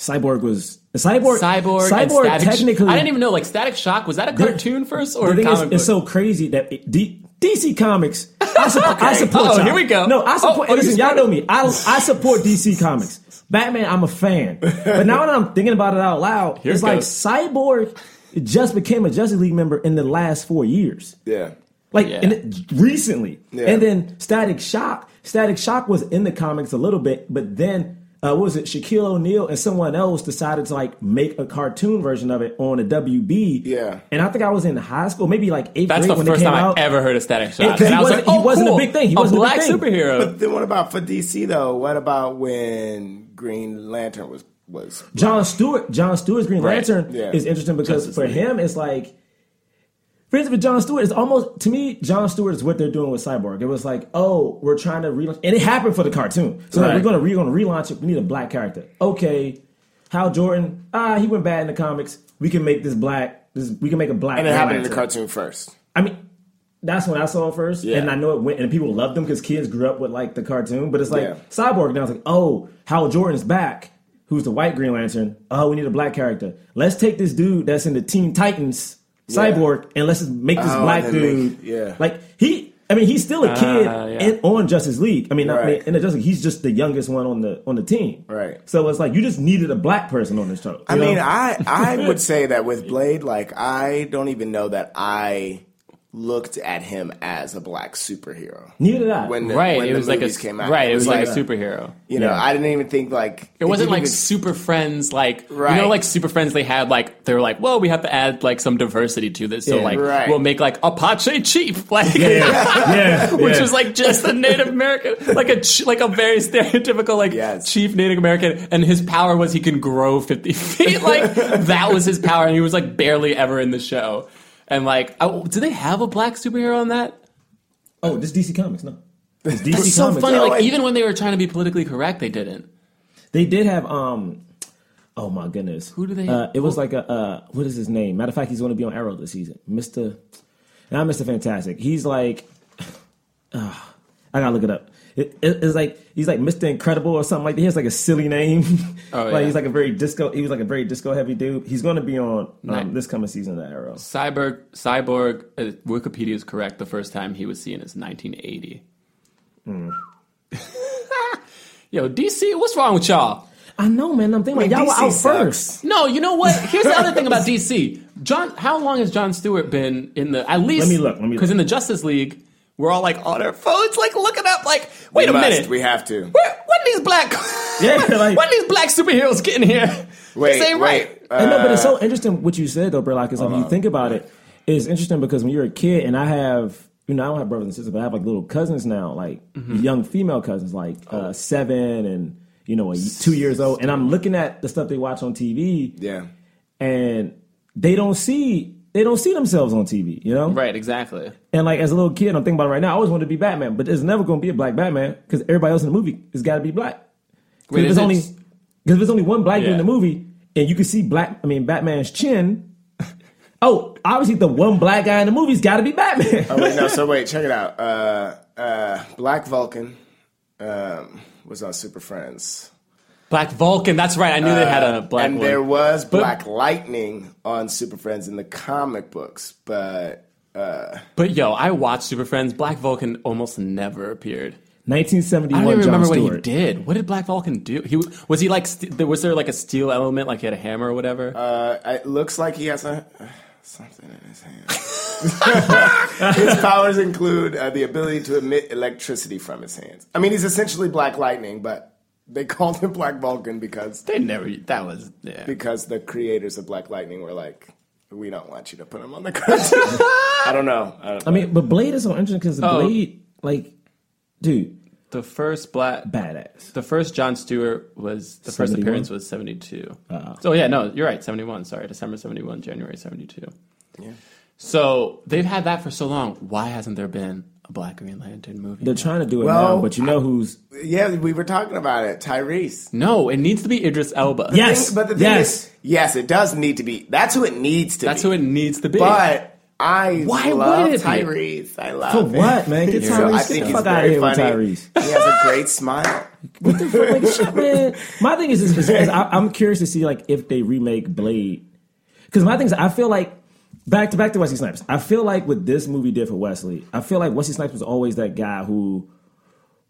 Cyborg was Cyborg. Cyborg, Cyborg Static technically. I didn't even know like Static Shock was that a cartoon first or the a thing is, comic it's so crazy that it, D, DC Comics. I, support I support. Uh-oh, y'all. here we go. No, I support. Oh, oh, listen, you y'all know me. I I support DC Comics. Batman, I'm a fan. But now that I'm thinking about it out loud, Here it's it like. Cyborg just became a Justice League member in the last four years. Yeah. Like Yeah. in it, recently. Yeah. And then Static Shock. Static Shock was in the comics a little bit, but then uh, what was it? Shaquille O'Neal and someone else decided to like make a cartoon version of it on a WB. Yeah. And I think I was in high school, maybe like eighth That's grade the when first it came time out. I ever heard of Static Yeah, Shock. 'cause and he I was wasn't- like, he oh, wasn't a big thing. He a wasn't a big black thing. superhero. But then what about for DC though? What about when Green Lantern was was John Stewart, John Stewart's Green Right. Lantern Yeah. is interesting because Justice for League. him it's like instance, with John Stewart, it's almost to me, John Stewart is what they're doing with Cyborg. It was like, oh, we're trying to relaunch, and it happened for the cartoon. So like, we're gonna we're gonna relaunch it. We need a black character. Okay, Hal Jordan, ah, he went bad in the comics. We can make this black. This we can make a black. Character. And it happened in the cartoon first. I mean, that's when I saw it first, Yeah. and I know it went, and people loved them because kids grew up with like the cartoon. But it's like Yeah. Cyborg now. It's like, oh, Hal Jordan's back. Who's the white Green Lantern? Oh, we need a black character. Let's take this dude that's in the Teen Titans, Cyborg, and let's just make this Oh, black dude. make- yeah. like he. I mean, he's still a kid Ah, yeah. in, on Justice League. I mean, not Right. in the Justice League, he's just the youngest one on the on the team. Right. So it's like you just needed a black person on this show. I you mean. I I would say that with Blade, like I don't even know that I looked at him as a black superhero neither did I. when the, right, when it the was like a movies came out. right. It was like, like a superhero. you know Yeah. I didn't even think like It wasn't like even- Super Friends, like you know, like Super Friends. They had like they were like, well, we have to add like some diversity to this, so Yeah. like Right. we'll make like Apache Chief, like yeah, which yeah. was like just a Native American, like a like a very stereotypical like Yes. chief Native American, and his power was he can grow fifty feet. Like that was his power, and he was like barely ever in the show. And like, oh, do they have a black superhero on that? oh, this DC Comics, no. It's DC It's so funny. Oh, Like and- even when they were trying to be politically correct, they didn't. They did have um oh my goodness. Who do they- uh, it was like a uh what is his name? Matter of fact, he's gonna be on Arrow this season. Mr. Not Mr. Fantastic. He's like uh, I gotta look it up. It, it- it's like he's like Mr. Incredible or something like that. He has like a silly name. Oh, like yeah. he's like a very disco. He was like a very disco heavy dude. He's going to be on um, Right. this coming season of Arrow. Cyborg, Cyborg, uh, Wikipedia is correct. The first time he was seen is 1980. Hmm. Yo, DC, what's wrong with y'all? I know, man. I'm thinking Wait, like, y'all DC were out sucks. first. No, you know what? Here's the other thing about DC. John, how long has John Stewart been in the? At least Let me look, let me Because in the Justice League, we're all like on our phones, like looking up, like, wait we a must, minute, We have to. Where, when these black, Yeah, like- when these black superheroes getting here? Wait, this ain't wait. right. I know, but it's Uh, so interesting what you said though, Braylock. Is like, when you think about it, it's interesting because when you're a kid, and I have, you know, I don't have brothers and sisters, but I have like little cousins now, like Mm-hmm. young female cousins, like Oh. uh, seven and you know, a, two years old, and I'm looking at the stuff they watch on TV, Yeah. and they don't see they don't see themselves on TV, you know, Right, exactly. And like as a little kid, I'm thinking about it right now. I always wanted to be Batman, but there's never going to be a black Batman because everybody else in the movie has got to be black. 'Cause Wait, if is there's only just- because there's only one black dude in the movie, and you can see black. I mean, Batman's chin. Oh, obviously the one black guy in the movie's got to be Batman. Oh wait, no. So wait, check it out. Uh, uh, Black Vulcan um, was on Super Friends. Black Vulcan. That's right. I knew they had a black and one. there was But- Black Lightning on Super Friends in the comic books, but uh, But yo, I watched Super Friends. Black Vulcan almost never appeared. 1971. I don't even John remember what he did. What did Black Vulcan do? He was he like st- there- was there like a steel element, like he had a hammer or whatever? uh, it looks like he has a something in his hand. his powers include uh, the ability to emit electricity from his hands. I mean, he's essentially Black Lightning, but they called him Black Vulcan because they never. That was yeah. because the creators of Black Lightning were like, "We don't want you to put him on the cartoon." I don't know. I, don't I mean, but Blade is so interesting because Oh. Blade, like, dude, The first black, badass. the first John Stewart was the first appearance was seventy two. Uh-uh. So yeah, no, you're right. Seventy one. Sorry, December seventy one, January seventy two. Yeah. So they've had that for so long. Why hasn't there been a Black Green Lantern movie? They're trying to do it Well, now, but you know who's yeah, we were talking about it, Tyrese. no, it needs to be Idris Elba. Yes, but the thing yes. is, yes, it does need to be. That's who it needs to be. That's be. who it needs to be. But I Why love would it be? Tyrese. I love For him. what, man? Get So Tyrese. I Get think the he's fuck out of very here with funny. Tyrese. He has a great smile. What the fuck, like, shit, man? My thing is, is, is, is I, I'm curious to see like if they remake Blade, because my thing is, I feel like back to back to Wesley Snipes. I feel like what this movie did for Wesley, I feel like Wesley Snipes was always that guy who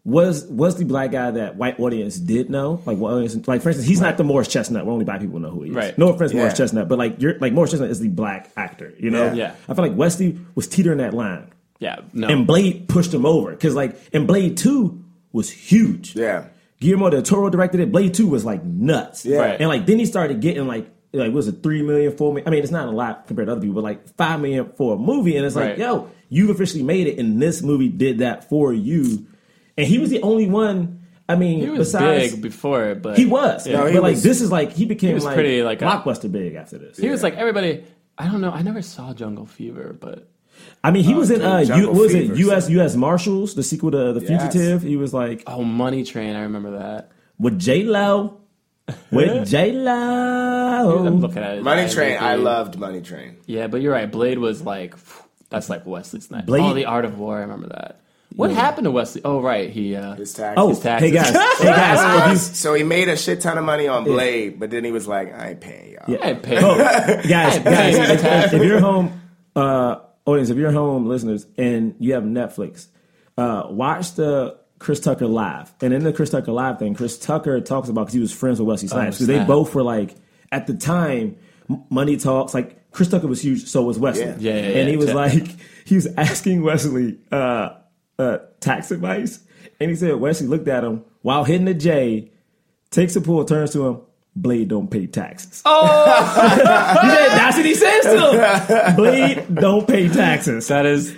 was was the black guy that white audience did know. Like, what audience, like for instance, he's not the Morris Chestnut. Where only black people know who he is. Right. No offense, Morris Chestnut, but like you're like Morris Chestnut is the black actor. You know. Yeah. Yeah. I feel like Wesley was teetering that line. yeah, no. And Blade pushed him over because, like, in Blade Two was huge. Yeah. Guillermo del Toro directed it. Blade Two was like nuts. Yeah. Right. and like then he started getting like like what was it three million, four million? I mean, it's not a lot compared to other people, but like five million for a movie, and it's like, yo, you've officially made it, and this movie did that for you. And he was the only one. I mean, he was besides big before, but he was, Yeah. No, he but like this is like he became was like pretty, like, a- blockbuster big after this. He was like everybody. I don't know. I never saw Jungle Fever, but I mean, he was in uh, U, was Fever, it U.S. U.S. Marshals, the sequel to The Yes. Fugitive. He was like oh, Money Train. I remember that. with J Lo, with J Lo. I'm looking at it. Money Train. I IMDb. loved Money Train. Yeah, but you're right. Blade was like that's like Wesley Snipes. Blade- Oh, the Art of War. I remember that. What happened to Wesley? Oh, right. He uh, His taxes. Oh, his taxes. hey guys, hey guys, if you- so he made a shit ton of money on Blade, but then he was like, "I ain't paying y'all." Yeah, I paid. Oh, guys, guys, paying if, if- if you're home, uh, audience, if you're home listeners and you have Netflix, uh, watch the Chris Tucker live. And in the Chris Tucker live thing, Chris Tucker talks about because he was friends with Wesley Snipes because they both were like at the time, money talks. Like Chris Tucker was huge, so was Wesley. Yeah. Yeah, yeah, and he was yeah. like, he was asking Wesley uh, uh, tax advice, and he said Wesley looked at him while hitting the J, takes a pull, turns to him. Blade don't pay taxes. Oh, said, that's what he says to him. Blade don't pay taxes. That is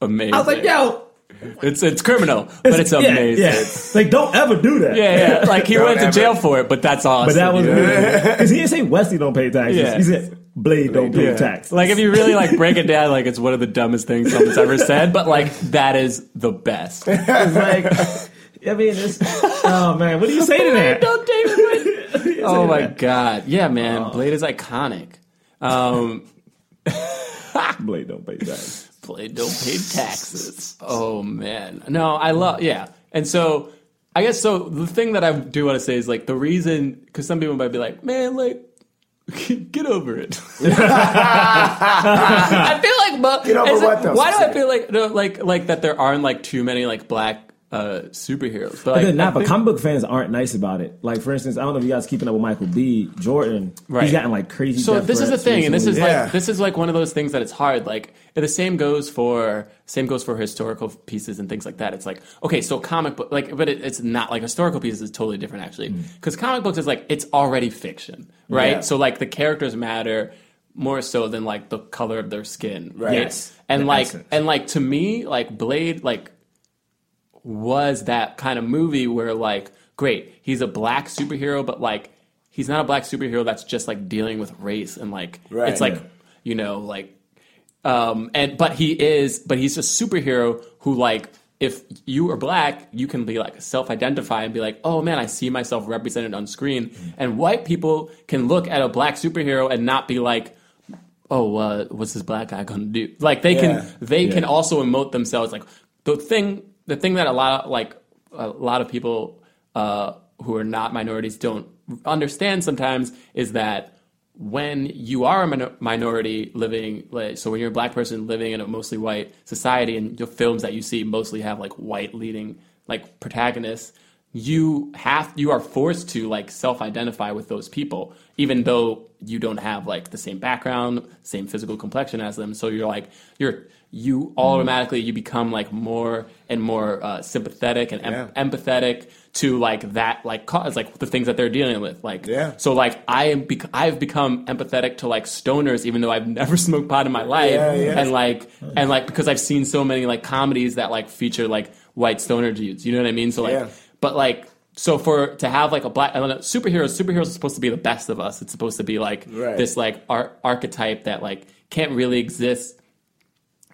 amazing. I was like, yo, it's it's criminal, but it's amazing. Yeah, Like, don't ever do that. Yeah, yeah. Like he Don't went to ever. jail for it, but that's awesome. But that was you know? because he didn't say Wesley don't pay taxes. Yeah. He said Blade don't pay Yeah. taxes. Like if you really like break it down, like it's one of the dumbest things someone's ever said, but like that is the best. It's like, I mean, it's, oh man, what do you say to that? Don't David say Oh my that? god. Yeah, man. Blade is iconic. Um Blade don't pay taxes. Blade don't pay taxes. Oh man. No, I love yeah. And so I guess so. The thing that I do want to say is like the reason because some people might be like, man, like. Get over it. I feel like, but Get over what, though, Why do I feel like, no, like, like that there aren't like too many like black uh, superheroes? But But like, then I not, but think- comic book fans aren't nice about it. Like for instance, I don't know if you guys keeping up with Michael B. Jordan. Right. He's gotten like crazy. So death this is the threats thing, and this is recently. like this is like one of those things that it's hard. Like the same goes for same goes for historical pieces and things like that. It's like okay, so comic book like, but it, it's not like historical pieces is totally different actually because comic books is like it's already fiction, right? Yeah. So like the characters matter more so than like the color of their skin, Right. Yes. And The like essence. and like to me, like Blade, like was that kind of movie where like great he's a black superhero but like he's not a black superhero that's just like dealing with race and like Right. it's like Yeah. you know like um and but he is but he's a superhero who like if you are black you can be like self-identify and be like oh man i see myself represented on screen Mm-hmm. and white people can look at a black superhero and not be like oh, uh, what's this black guy gonna do? Like they Yeah. can they can also emote themselves. Like the thing the thing that a lot of, like a lot of people uh, who are not minorities don't understand sometimes is that when you are a minor- minority living like so when you're a black person living in a mostly white society and the films that you see mostly have like white leading like protagonists you have you are forced to like self-identify with those people even though you don't have like the same background same physical complexion as them so you're like you're you automatically you become like more and more uh, sympathetic and em- empathetic to like that like cause like the things that they're dealing with like Yeah. so like i am bec- i've become empathetic to like stoners even though i've never smoked pot in my life Yeah, yeah. and like and like because i've seen so many like comedies that like feature like white stoner dudes you know what i mean so like Yeah. But like so for to have like a black I don't know, superheroes superheroes are supposed to be the best of us it's supposed to be like Right. this like ar- archetype that like can't really exist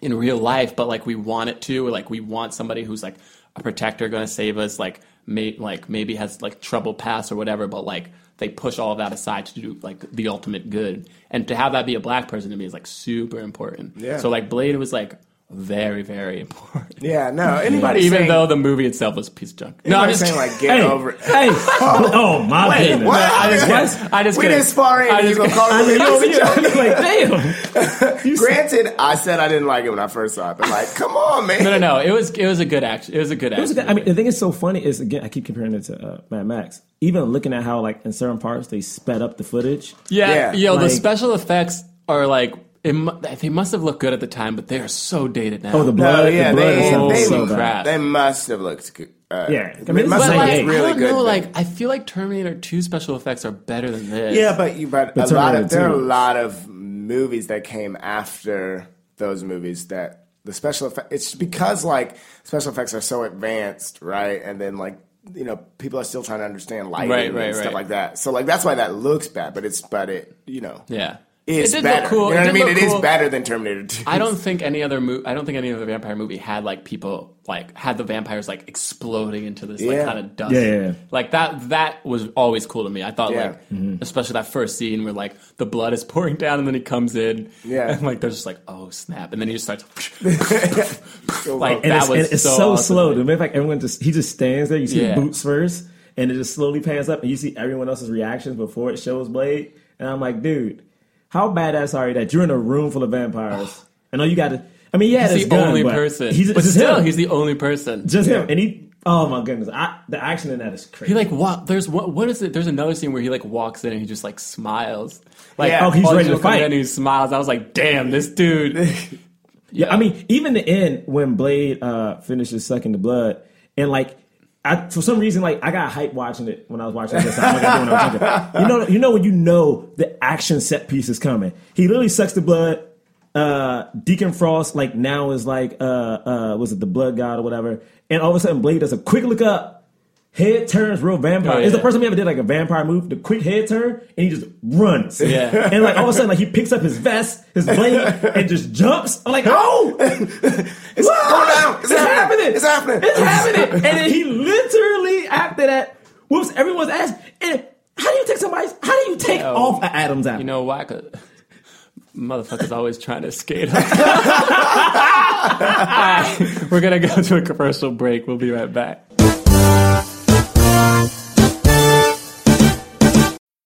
in real life but like we want it to like we want somebody who's like a protector going to save us like may like maybe has like troubled past or whatever but like they push all of that aside to do like the ultimate good and to have that be a black person to me is like super important Yeah. so like blade was like very very important Yeah, no. Anybody even saying, though the movie itself was a piece of junk no i'm just saying like get Hey, over it. hey, oh my Wait, goodness! what? I just Yeah. kidding. I just we didn't spar in. I You just gonna call I me a piece of junk? like, damn. Granted, I said I didn't like it when I first saw it, but like, come on, man. no no no it was it was a good action it was a good It was action a good- I mean, the thing is so funny is again, I keep comparing it to uh, Mad Max. Even looking at how like in certain parts they sped up the footage. Yeah, Yeah, yo, the special effects are like it, they must have looked good at the time, but they are so dated now. Oh, the No, blood, yeah, the blood they, itself they, so crap. they must have looked good. Uh, Yeah, I I mean, mean, it it's must but have like, looked really I don't good. know, like I feel like Terminator 2 special effects are better than this. Yeah, but you but, But a lot of there are a lot of movies that came after those movies that the special effect it's because like special effects are so advanced, right? And then like you know people are still trying to understand lighting Right, right, and stuff right. like that. So like that's why that looks bad, but it's but it you know yeah, is it did better. look cool. You know what I mean? look It is cool. better than Terminator 2. I don't think any other movie. I don't think any other vampire movie had like people like had the vampires like exploding into this like kind of dust. Yeah, yeah, yeah. Like that. That was always cool to me. I thought Yeah. like, mm-hmm. especially that first scene where like the blood is pouring down and then he comes in. Yeah. and like they're just like, oh snap, and then he just starts. So, like and that it's, was and it's so, so, awesome. slow. The matter of fact, everyone just he just stands there. You see Yeah. the boots first, and it just slowly pans up, and you see everyone else's reactions before it shows Blade. And I'm like, dude, how badass are you that you're in a room full of vampires? I know you got to. I mean, yeah, He's the gun, only but person. He's but just still, him. he's the only person. just him, and he. Oh my goodness, I, the action in that is crazy. He like what? There's what? What is it? There's another scene where he like walks in and he just like smiles. Like Yeah. Oh, he's ready to fight. and he smiles. I was like, damn, this dude. Yeah, I mean, even the end when Blade uh, finishes sucking the blood, and like, I for some reason, like I got hype watching it when I was watching. This time. Like I. You know, you know when you know the action set piece is coming. He literally sucks the blood. Uh, Deacon Frost, like now is like, uh, uh, was it the Blood God or whatever? And all of a sudden, Blade does a quick look up. Head turns real vampire. Oh, It's the first time he ever did like a vampire move. The quick head turn, and he just runs. Yeah. and like all of a sudden, like he picks up his vest, his blade, and just jumps. I'm like, oh, it's What? going down. It's, It's happening. It's happening. It's happening. And then he literally after that whoops everyone's ass. And how do you take somebody's? How do you take Yo. off an Adam's apple? You know why? 'Cause Motherfucker's always trying to skate. Right, we're gonna go to a commercial break. We'll be right back.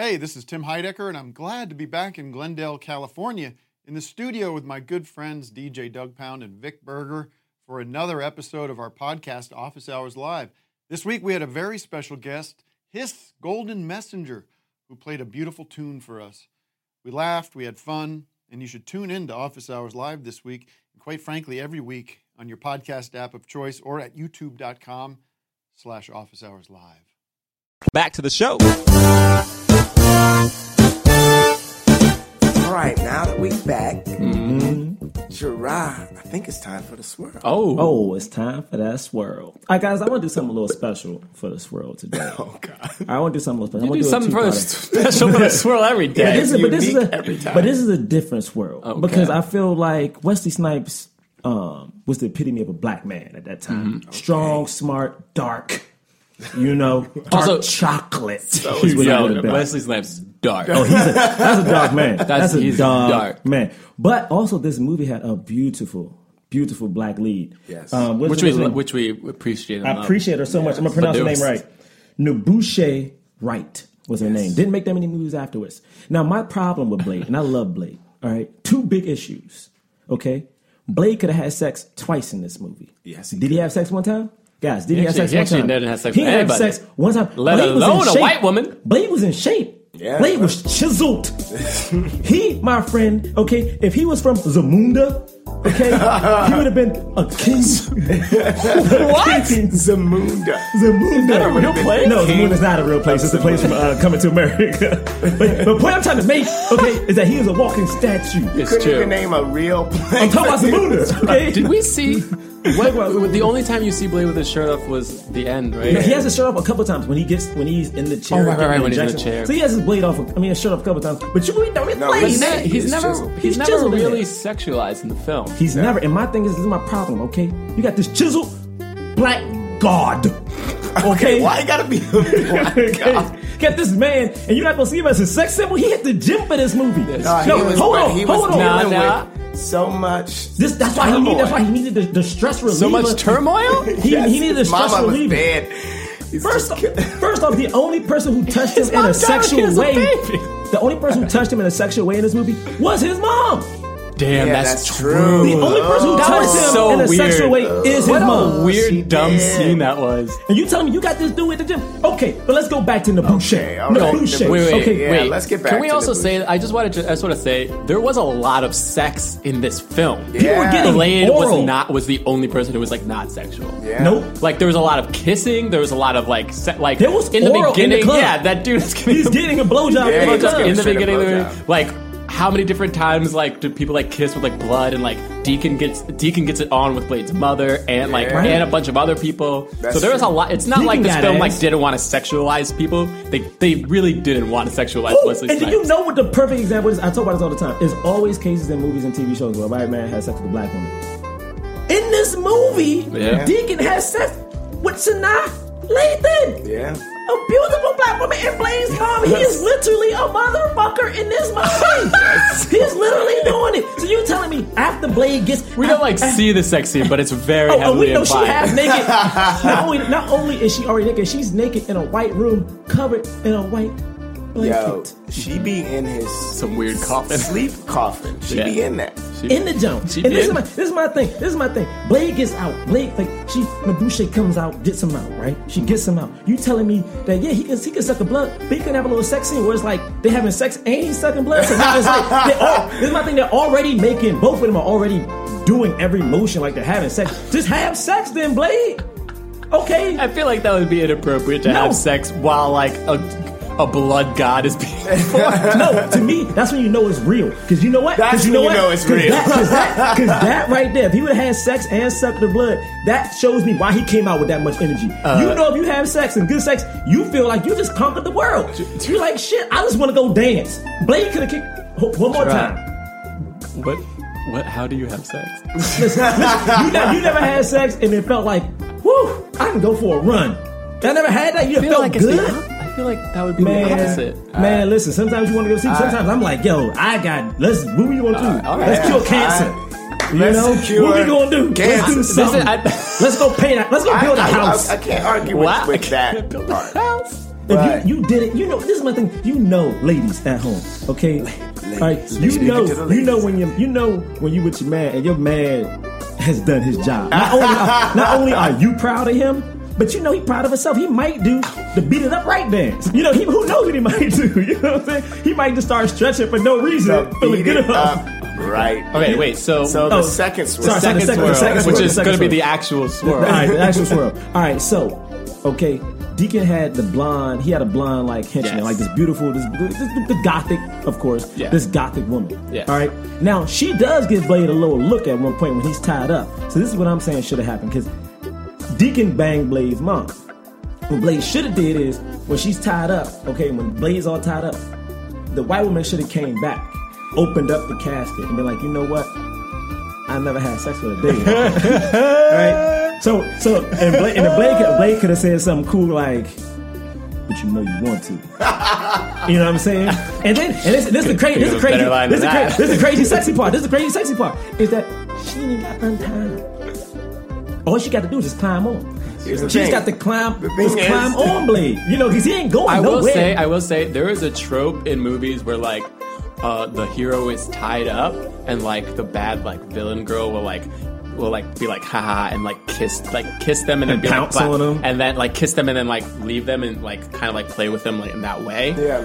Hey, this is Tim Heidecker, and I'm glad to be back in Glendale, California, in the studio with my good friends DJ Doug Pound and Vic Berger for another episode of our podcast, Office Hours Live. This week we had a very special guest, His Golden Messenger, who played a beautiful tune for us. We laughed, we had fun, and you should tune in to Office Hours Live this week, and quite frankly, every week on your podcast app of choice or at youtube.com slash office hours live. Back to the show. All right, now that we're back, Gerard, I think it's time for the swirl. Oh, oh, it's time for that swirl. All right, guys, I want to do something a little special for the swirl today. Oh God, I want to do something a little special. You I wanna do something for the special for the swirl every day. Yeah, this is, but this is a every time. but this is a different swirl Okay. because I feel like Wesley Snipes um, was the epitome of a black man at that time. Mm-hmm. Strong, smart, dark. You know, dark Also- chocolate. So is what he yo, would've been. Wesley Snipes is dark. Oh, he's a, that's a dark man. That's, That's- a he's dark, dark. man. But also, this movie had a beautiful, beautiful black lead. Yes. Um, which we name? which we appreciate. I love. appreciate her so much. I'm gonna pronounce her name Produced. right. N'Bushe Wright was her name. Didn't make that many movies afterwards. Now, my problem with Blade, and I love Blade. All right, two big issues. Okay, Blade could have had sex twice in this movie. Yes, Did he have sex one time? Guys, did he, He have sex he one actually time? didn't have sex he with had anybody. sex one time. Let Blade was alone a shape. white woman. Blade was in shape. Yeah, Blade was chiseled. he, my friend, okay, if he was from Zamunda, okay, he would have been a king. What? Zamunda. Zamunda. Is that a real place? No, King Zamunda's not a real place. It's a place from uh, Coming to America. but, but the point I'm trying to make, okay, is that he is a walking statue. You couldn't even name a real place. I'm talking about Zamunda, okay? Did we see? What, what- the only time you see Blade with his shirt off was the end, right? No, he has his shirt off a couple times when he gets when he's in the chair. Oh, right, right, getting right, when he's in the injection. chair. So he has his blade off. I mean, his shirt off a couple times. But you really don't No, Blade. he's He's, ne- he's He's never chiseled. he's, He's never chiseled in really it. sexualized in the film. He's never. And my thing is, this is my problem. Okay, you got this chiseled black god. Okay, Why you gotta be a black okay. guy? Got this man, and you're not gonna see him as a sex symbol. He hit the gym for this movie. No, No, was, hold on, he was hold on. dealing Nah, with so much. This, that's why he needed. That's why he needed the, the stress reliever. So much turmoil? He, Yes, he needed the his stress mama was bad. He's First, just kidding. first off, the only person who touched him in a died when he sexual was a way, the only person who touched him in a sexual way in this movie was his mom. Damn, Yeah, that's, that's true. true. The only oh, person who That touched him so in a weird. sexual way is his What mom. a weird, she dumb did. scene that was. And you telling me you got this dude at the gym? Okay, but let's go back to N'Bushe. Okay, all right. N'Bushe. Wait, wait, okay, Yeah, wait. let's get back Can we to also the say? I just wanted to. I just want to say there was a lot of sex in this film. People were getting Blade oral. was not was the only person who was like not sexual. Yeah. Nope. Like there was a lot of kissing. There was a lot of like se- like There was in the oral in the beginning. club. yeah, that dude is getting He's getting a blowjob Yeah, in the was club. getting in the beginning. Like how many different times like do people like kiss with like blood and like Deacon gets Deacon gets it on with Blade's mother and like Yeah. and a bunch of other people. That's so there was a lot. It's not Deacon like this film ass. like didn't want to sexualize people. They they really didn't want to sexualize Ooh, Wesley and do Snipes. you know what the perfect example is? I talk about this all the time. There's always cases in movies and TV shows where a white man has sex with a black woman. In this movie, Yeah. Deacon has sex with Sanaa Lathan. Yeah. A beautiful black woman and Blaine's mom. He is literally a motherfucker in this movie. He's literally doing it. So you telling me after Blade gets we don't like see the sex scene, but it's very Oh, oh heavily we know she implied. half naked. not only not only is she already naked, she's naked in a white room, covered in a white Yo, she be in his Some weird coffin. sleep coffin. She Yeah. be in that. in the jump. She and this is my this is my thing. This is my thing. Blade gets out. Blade like she N'Bushe comes out, gets him out, right? She gets him out. You telling me that yeah, he can he can suck a blood, but he can have a little sex scene where it's like they having sex and he's sucking blood. So now it's like they all, this is my thing. They're already making both of them are already doing every motion like they're having sex. Just have sex then, Blade. Okay. I feel like that would be inappropriate to No. have sex while like a, a blood god is being no, to me, that's when you know it's real. Because you know what? That's 'Cause you when know you what? know it's 'Cause real. Because that, 'cause that right there, if he would have had sex and sucked the blood, that shows me why he came out with that much energy. Uh, you know, if you have sex and good sex, you feel like you just conquered the world. You're like, shit, I just want to go dance. Blade could have kicked. One more Right. time. What? What? How do you have sex? Listen, listen, you, ne- you never had sex and it felt like, whew, I can go for a run. I never had that. You I feel felt like it's the good. Op- I feel like that would be Man, the opposite. man, listen. Sometimes you want to go see. Sometimes I'm like, yo, I got. Let's. What we gonna do? all Let's right. cure cancer. you let's know cure what we gonna do? Let's cancer. do something. Listen, I- let's go paint. Let's go build a I- house. I, I can't argue with, Wow. with that Build a house. If you, you did it, you know. This is my thing. You know, ladies at home, okay? All right, you know, you know when you you know when you with your man and your man has done his job. Not only are, not only are you proud of him, but you know he proud of himself. He might do the beat it up right dance. You know, he, who knows what he might do? You know what I'm saying? He might just start stretching for no reason, The feeling beat good it about. up, right? Okay, wait. So, So the Oh, second swirl. sorry, sorry, second, second- swirl, the second swirl, which the is going to be the actual swirl. All right, the actual swirl. All right, so okay, Deacon had the blonde. He had a blonde like henchman, Yes. like this beautiful, this, this, the gothic, of course, Yeah. this gothic woman. Yes. All right. Now she does give Blade a little look at one point when he's tied up. So this is what I'm saying should have happened because Deacon banged Blade's mom. What Blade should have did is when she's tied up. Okay, when Blade's all tied up, the white woman should have came back, opened up the casket, and been like, you know what? I never had sex with a dead. right? So, so, and Blade, and the Blade, could- Blade could have said something cool like, "But you know you want to." You know what I'm saying? And then, and this, this is the crazy, this is the Think of a crazy, this is the crazy, this is the crazy sexy part. This is the crazy sexy part is that she ain't got untied. All she got to do is just climb on. Here's the She just thing. got to climb, The thing just is- climb on Blade. You know, because he ain't going I will nowhere. say, I will say, there is a trope in movies where like uh, the hero is tied up and like the bad like villain girl will like will like be like haha and like kiss like kiss them and then And be pounce like on them. and then like kiss them and then like leave them and like kind of like play with them like in that way. Yeah,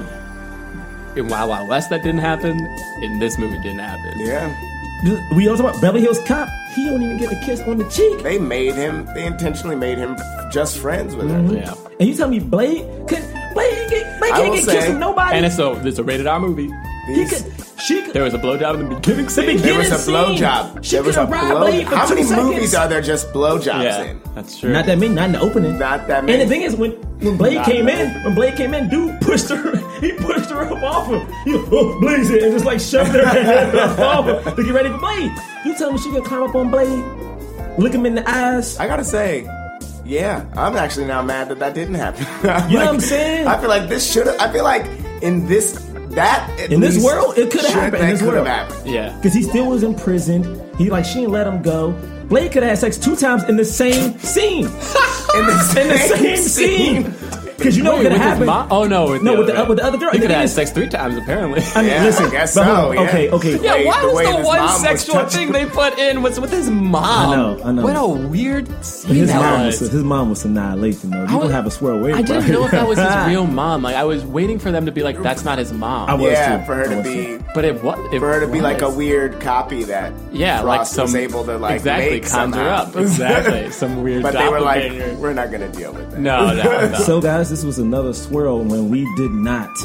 In Wild Wild West, that didn't happen. In this movie, it didn't happen. yeah. we also about Beverly Hills Cop. He don't even get a kiss on the cheek. They made him. They intentionally made him just friends with her. Mm-hmm. Yeah. And you tell me Blade could Blade get Blade can't get say- kissed from nobody. And it's a it's a rated R movie. he could she could There was a blowjob in the beginning the scene. beginning There was a scene. blowjob. She There was a have robbed blow. Blade How many seconds. movies are there just blowjobs Yeah, in? that's true. Not that many, not in the opening. Not that many. And the thing is, when when Blade Not came many. in, when Blade came in, dude pushed her. He pushed her up off him. He oh, Blaze it and just like shoved her head up off him to get ready for Blade. You tell me she could climb up on Blade, look him in the eyes. I gotta say, yeah, I'm actually now mad that that didn't happen. You know what I'm saying? I feel like this should. have I feel like in this that In this world, it could have happened. In this world. happened. Yeah. Because he still was in prison. He like she didn't let him go. Blade could have had sex two times in the same scene. In the in the same same scene. Because you know Wait, what could with his happen. mom? Oh no, with No, the with the- other, with the other girl. He could have had sex three times apparently. I mean, Yeah, listen, I guess but so, yeah. Okay, okay. Yeah, why the was the one mom was sexual thing they put in was with his mom? I know, I know. What a weird scene his that mom was. was his mom was annihilation though. You I don't have a swear wave. I didn't know if that was his real mom. Like I was waiting for them to be like, "That's not his mom." I was Yeah, too. for her to be too. but it was it for her to be like a weird copy that yeah, like some able to like exactly make conjure somehow. up exactly some weird. but they were like, we're not gonna deal with that. no, no, no. So guys, this was another swirl when we did not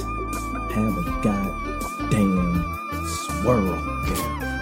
have a goddamn swirl.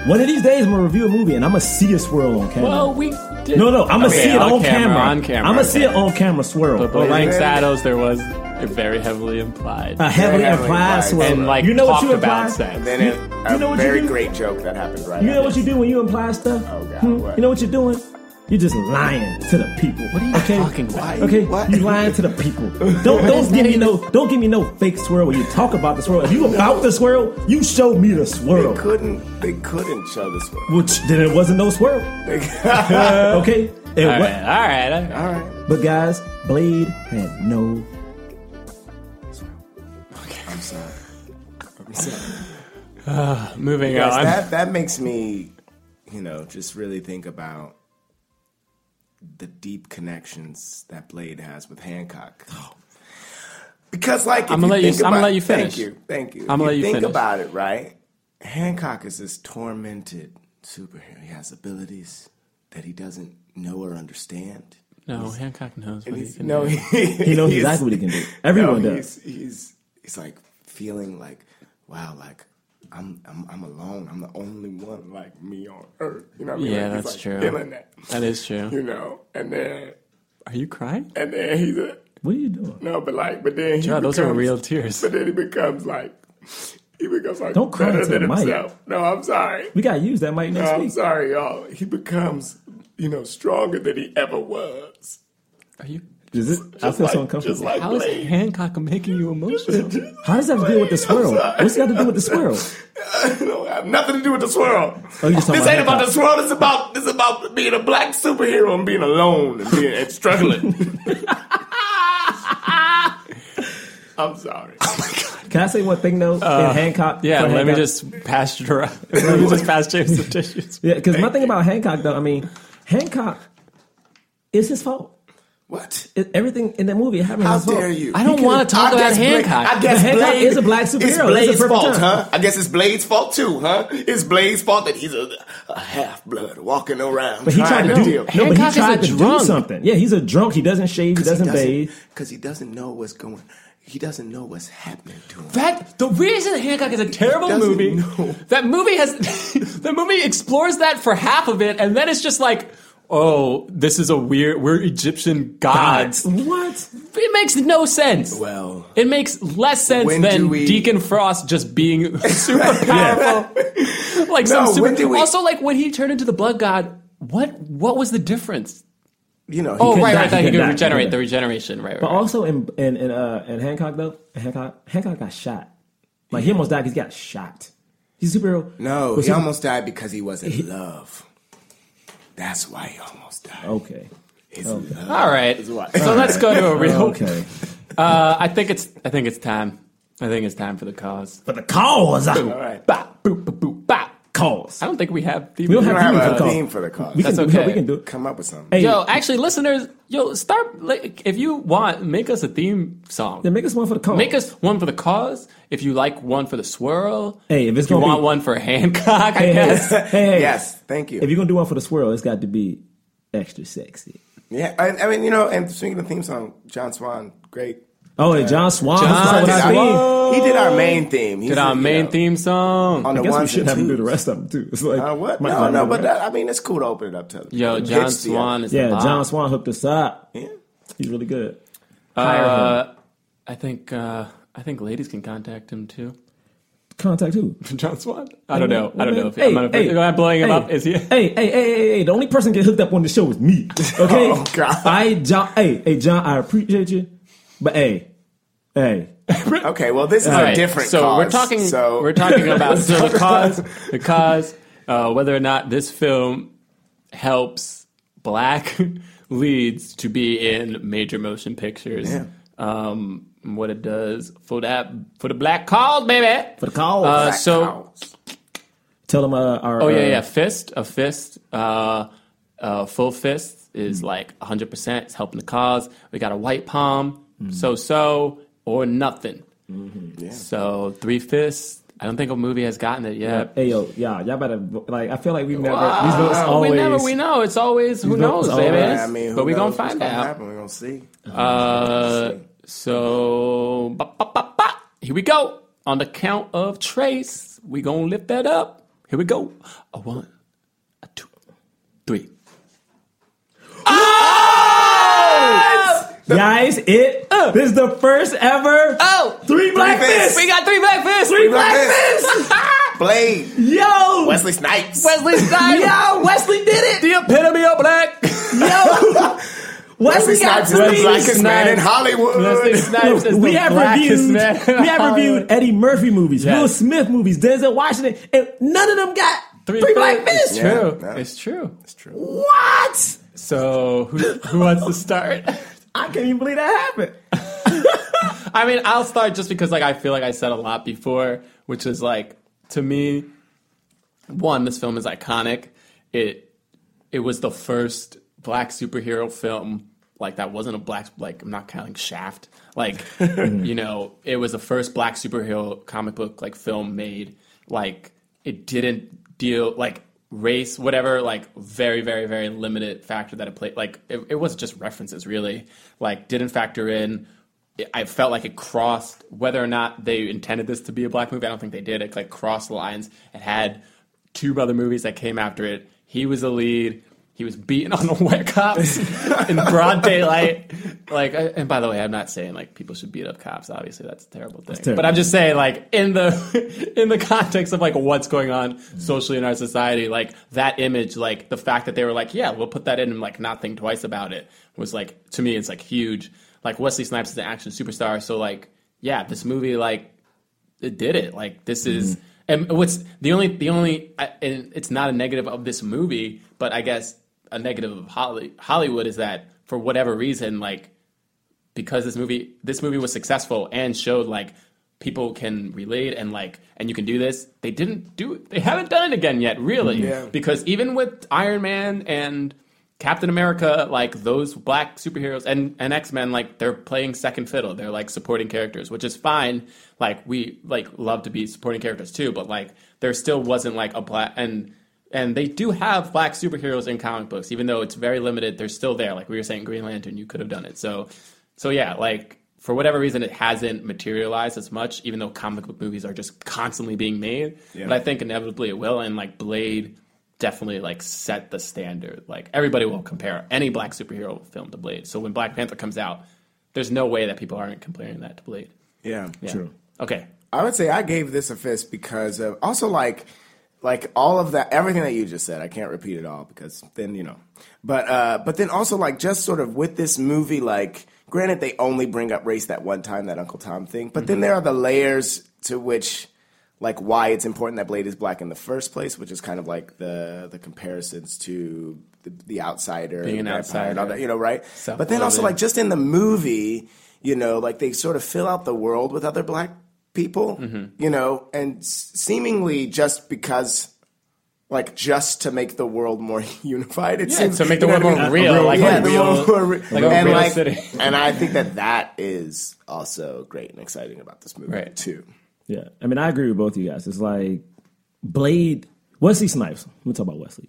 One of these days, I'm gonna review a movie and I'm gonna see a swirl on camera. well, we did. no, no, I'm gonna Okay, see it on, camera. On camera, I'm gonna okay. see it on camera swirl. But all Blazing right? Shadows, there was a very heavily implied. A heavily heavily implied implied. swirl. and like you know what talked you about imply? sex. And then it, a You know what you very do? great joke that happened right. You know what you do when you imply stuff? Oh, God, Hmm? what? You know what you're doing? You're just lying to the people. What are you okay? talking about? Okay, What? you lying to the people. Don't don't give me no don't give me no fake swirl when you talk about the swirl. If you about the swirl, you show me the swirl. They swirl. couldn't. They couldn't show the swirl. Which then it wasn't no swirl. okay, it all wa- right, all right, all right. All right. But guys, Blade had no. I'm sorry. I'm sorry. Moving Yes, on. that that makes me, you know, just really think about the deep connections that Blade has with Hancock. Because, like, if I'm gonna let you- think I'm gonna let you finish. Thank you, thank you. I'm gonna let you think finish. about it, right? Hancock is this tormented superhero. He has abilities that he doesn't know or understand. no, Hancock knows what he can no, do. he, He knows exactly what he can do. Everyone no, does. He's, he's he's like feeling like, wow, like I'm I'm I'm alone. I'm the only one like me on earth. You know what I mean? Yeah, Like, that's like, true. Feeling that. That is true. You know, and then Are you crying? and then he's a What are you doing? no, but like, but then he Yeah, those are real tears. But then he becomes like, he becomes like Don't cry into than mic. himself. No, I'm sorry. We gotta use that mic No, next I'm week. sorry, y'all. He becomes, you know, stronger than he ever was. Are you? Is it? I feel like- so uncomfortable. like How is Blade. Hancock making you emotional? How does that have to do with the swirl? What's that got to do with the swirl? it don't have nothing to do with the swirl. Oh, you just talking this ain't about the swirl. This about this is about being a black superhero and being alone and being and struggling. I'm sorry. Can I say one thing though? Uh, in Hancock. Yeah, for let me just pass it around. Let me just pass James the tissues. Yeah, because my thing about Hancock though, I mean, Hancock is his fault. What? It, everything in that movie happened. How his fault. dare you? I don't want to talk I about guess Blade- Hancock. I guess Hancock Blade is a black superhero. It's That's the Blade's perfect fault, time. huh? I guess it's Blade's fault too, huh? It's Blade's fault that he's a, a half blood walking around. But he tried trying to do deal. no, but he Hancock is a tried to do something. Yeah, he's a drunk. He doesn't shave. He doesn't bathe. because he doesn't know what's going. He doesn't know what's happening to him. That the reason Hancock is a terrible doesn't movie. know. That movie has the movie explores that for half of it, and then it's just like, oh, this is a weird. We're Egyptian gods. What? It makes no sense. Well, It makes less sense than we- Deacon Frost just being super powerful. like some super. when do we- Also, like when he turned into the blood god, what what was the difference? you know. He Oh, could right, right. That he he could could die, regenerate the regeneration, right? right, But right. also in in in, uh, in Hancock though, Hancock Hancock got shot. Like he almost died. 'cause He got shot. He's a superhero. No, But he almost died because he was in love. That's why he almost died. Okay. His Okay. love All right. is why. So let's go to a real. Okay. Uh, I think it's. I think it's time. I think it's time for the cause. For the cause. All right. Bop, boop, boop, boop, bop. Cause. I don't think we have. We don't We have don't theme for have the a cause. theme for the cause. We can, That's no, okay. we can do it. Come up with something. Hey, Yo, actually, listeners, yo, start. Like, if you want, make us a theme song. then make us one for the cause. Make us one for the cause. If you like one for the swirl. Hey, if it's if you gonna want be- one for Hancock, I Hey, hey, guess. hey, hey. Yes, thank you. If you're gonna do one for the swirl, it's got to be extra sexy. Yeah, I, I mean, you know, and speaking of theme song, John Swan, great. Oh, and John Swan. John John did, Swan. our, he did our main theme. He's Did our the, you main know, theme song. on I the guess we should and have him do the rest of them too. It's like Uh, what? might No, no, but that, I mean, it's cool to open it up to. Yo, John the- Swan is yeah. John Swan hooked us up. Yeah. He's really good. Hire him. Uh, I think. Uh, I think ladies can contact him too. Contact who? John Swan. I don't know. I don't know if Hey, I'm, not, hey, am I blowing him hey, up. Is he? Hey, hey, hey, hey, hey! The only person get hooked up on the show is me. Okay. Oh, God. I John. Hey, hey, John. I appreciate you, but hey, hey. Okay, well, this is All a right, different so cause. we're talking. So We're talking about so the cause, the cause, uh, whether or not this film helps black leads to be in major motion pictures. Yeah. Um, what it does for that for the black cause, baby. For the cause. Uh, Black so cows. Tell them uh, our. Oh yeah, uh, yeah. Fist, a fist, uh, uh, full fist is like 100. percent It's helping the cause. We got a white palm, so so or nothing. So three fists. I don't think a movie has gotten it yet. Hey yo, yeah, y'all better like. I feel like we've never. these votes Uh, always. we never, we know. It's always who knows, baby. I mean, who but we knows gonna what's find gonna out. Happen. We're gonna see. Uh, so ba, ba, ba, here we go. On the count of trace, we gonna lift that up. Here we go. A one, a two, three. Guys, it. Uh. this is the first ever. Oh, three black fists. fists. we got three black fists. Three black Black fists. Blade, Yo, Wesley Snipes. Wesley Snipes. yo, Wesley did it. the epitome of black. Yo, Wesley Wesley got Snipes is the three. blackest man in Hollywood. Wesley Snipes is we the have blackest reviewed, man. in we have reviewed Eddie Murphy movies, Yes. Will Smith movies, Denzel Washington, and none of them got three, black fists. fists. It's true. Yeah, yeah. It's true. It's true. What? So who who wants to start? I can't even believe that happened. I mean, I'll start just because like I feel like I said a lot before, which is like to me, one, this film is iconic. It it was the first black superhero film like that wasn't a black like I'm not counting Shaft. Like you know, it was the first black superhero comic book like film made. Like it didn't deal like race, whatever, like very, very, very limited factor that it played. Like it, it was just references really. Like didn't factor in I felt like it crossed whether or not they intended this to be a black movie. I don't think they did. It like crossed the lines. It had two other movies that came after it. He was the lead. He was beaten on the wet cops in broad daylight. Like, and by the way, I'm not saying like people should beat up cops. Obviously, that's a terrible thing. terrible. But I'm just saying, like in the in the context of like what's going on socially in our society, like that image, like the fact that they were like, yeah, we'll put that in and like not think twice about it was like to me, it's like huge. Like Wesley Snipes is an action superstar, so like yeah, this movie like it did it. Like this mm-hmm. is and what's the only the only I- and it's not a negative of this movie, but I guess a negative of Holly, Hollywood is that for whatever reason, like because this movie this movie was successful and showed like people can relate and like and you can do this they didn't do they haven't done it again yet really. Yeah. because even with iron man and captain america like those black superheroes and, and x-men like they're playing second fiddle. They're like supporting characters which is fine. Like we like love to be supporting characters too but like there still wasn't like a black and and they do have black superheroes in comic books even though it's very limited they're still there like we were saying green lantern you could have done it. So so yeah like for whatever reason it hasn't materialized as much even though comic book movies are just constantly being made. Yeah. but i think inevitably it will and like blade definitely like set the standard. Like everybody will compare any black superhero film to blade. So when black panther comes out there's no way that people aren't comparing that to blade. Yeah, yeah. True. okay. I would say I gave this a fist because of also like like all of that everything that you just said. I can't repeat it all because then you know. But uh but then also like just sort of with this movie like granted they only bring up race that one time that Uncle Tom thing, but then there are the layers to which like why it's important that Blade is black in the first place, which is kind of like the the comparisons to the, the outsider, Being an vampire, and all that, you know, right? But then also like just in the movie, you know, like they sort of fill out the world with other black people, Mm-hmm. you know, and s- seemingly just because. Like just to make the world more unified, it Yeah, seems to make the world what I more mean? real, like yeah, a the real- world more re- like and like, city. and I think that that is also great and exciting about this movie Right. too. Yeah, I mean, I agree with both of you guys. It's like Blade, Wesley Snipes. Let me talk about Wesley.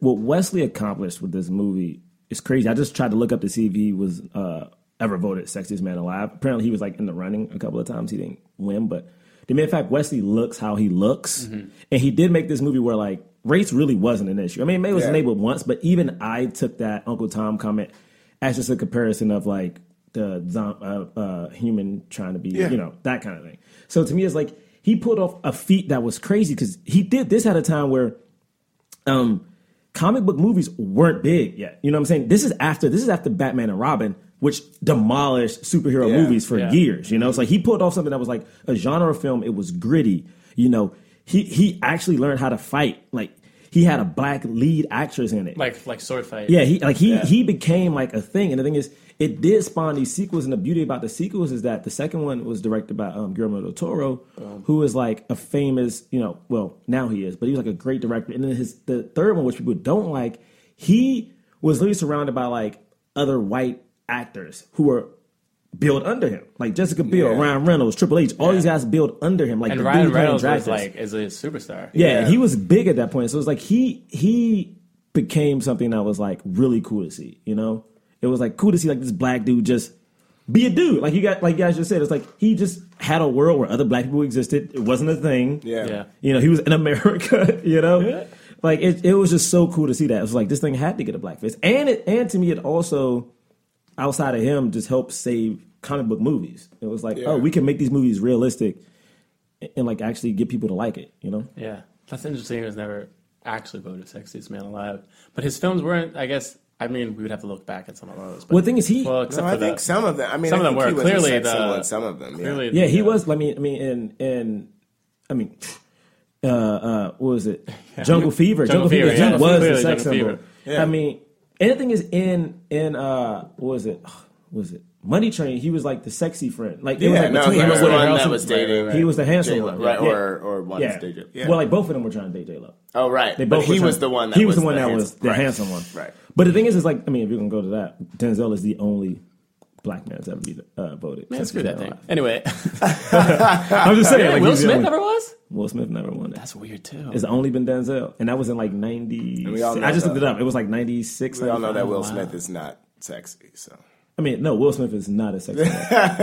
What Wesley accomplished with this movie is crazy. I just tried to look up to see if he was uh, ever voted sexiest man alive. Apparently, he was like in the running a couple of times. He didn't win, but the mere fact Wesley looks how he looks, and he did make this movie where like race really wasn't an issue. I mean, it was Yeah. enabled once, but even I took that Uncle Tom comment as just a comparison of like the zom- uh, uh, human trying to be, Yeah. you know, that kind of thing. So to me, it's like he pulled off a feat that was crazy because he did this at a time where um, comic book movies weren't big yet. You know what I'm saying? This is after this is after Batman and Robin, which demolished superhero Yeah, movies for yeah. years. You know, it's like he pulled off something that was like a genre film. It was gritty. You know, he he actually learned how to fight. Like he had a black lead actress in it. like like sword fight Yeah, he like he Yeah. he became like a thing, and the thing is, it did spawn these sequels. And the beauty about the sequels is that the second one was directed by um, Guillermo del Toro, who is like a famous, you know, well now he is, but he was like a great director. And then his the third one, which people don't like, he was literally surrounded by like other white actors who were built under him, like Jessica Biel, Yeah. Ryan Reynolds, Triple H. All these guys built under him, like and the Ryan dude playing Reynolds was like is a superstar Yeah, and he was big at that point. So it was like he he became something that was like really cool to see. You know, it was like cool to see like this black dude just be a dude. Like you got like you guys just said, it's like he just had a world where other black people existed. It wasn't a thing. Yeah. Yeah. You know, he was in America. You know, like it, it was just so cool to see that. It was like this thing had to get a black face, and it and to me it also outside of him just helped save comic book movies. It was like, Yeah. oh, we can make these movies realistic and, and like actually get people to like it. You know. Yeah, that's interesting. He was never actually voted sexiest man alive, but his films weren't. I guess. I mean, we would have to look back at some of those. But, Well, the thing is, he- Well, except No, for I think the, some of them. I mean, some I of them were he was clearly the some of them. Yeah. Clearly, Yeah, the, he uh, was. I mean, I mean, and and I mean, uh, uh, what was it? Jungle Fever. Jungle Jungle, Fever, Fever. yeah. He was Clearly the sex Jungle symbol. Fever. I mean, anything is in in uh, what was it? What was it? Money Train. He was like the sexy friend. Like it was like no, between he him was and the one that was dating He was the handsome J-Lo, one, right? Yeah. Or or one yeah. J-Lo. Yeah. Well, like both of them were trying to date J Lo. Oh right, They but both he was the one. That he was, the one that handsome- was the right. handsome one. Right. But the thing is, is like I mean, if you're gonna go to that, Denzel is the only black man to ever be uh, voted. Man, screw that thing. alive. Anyway, I'm just saying. Yeah, like, Will Smith only- never was. Will Smith never won it. That's weird too. It's only been Denzel, and that was in like ninety. And we all know I just that. looked it up. It was like ninety six. We all know that Will Smith is not sexy. So I mean, no, Will Smith is not a sex symbol.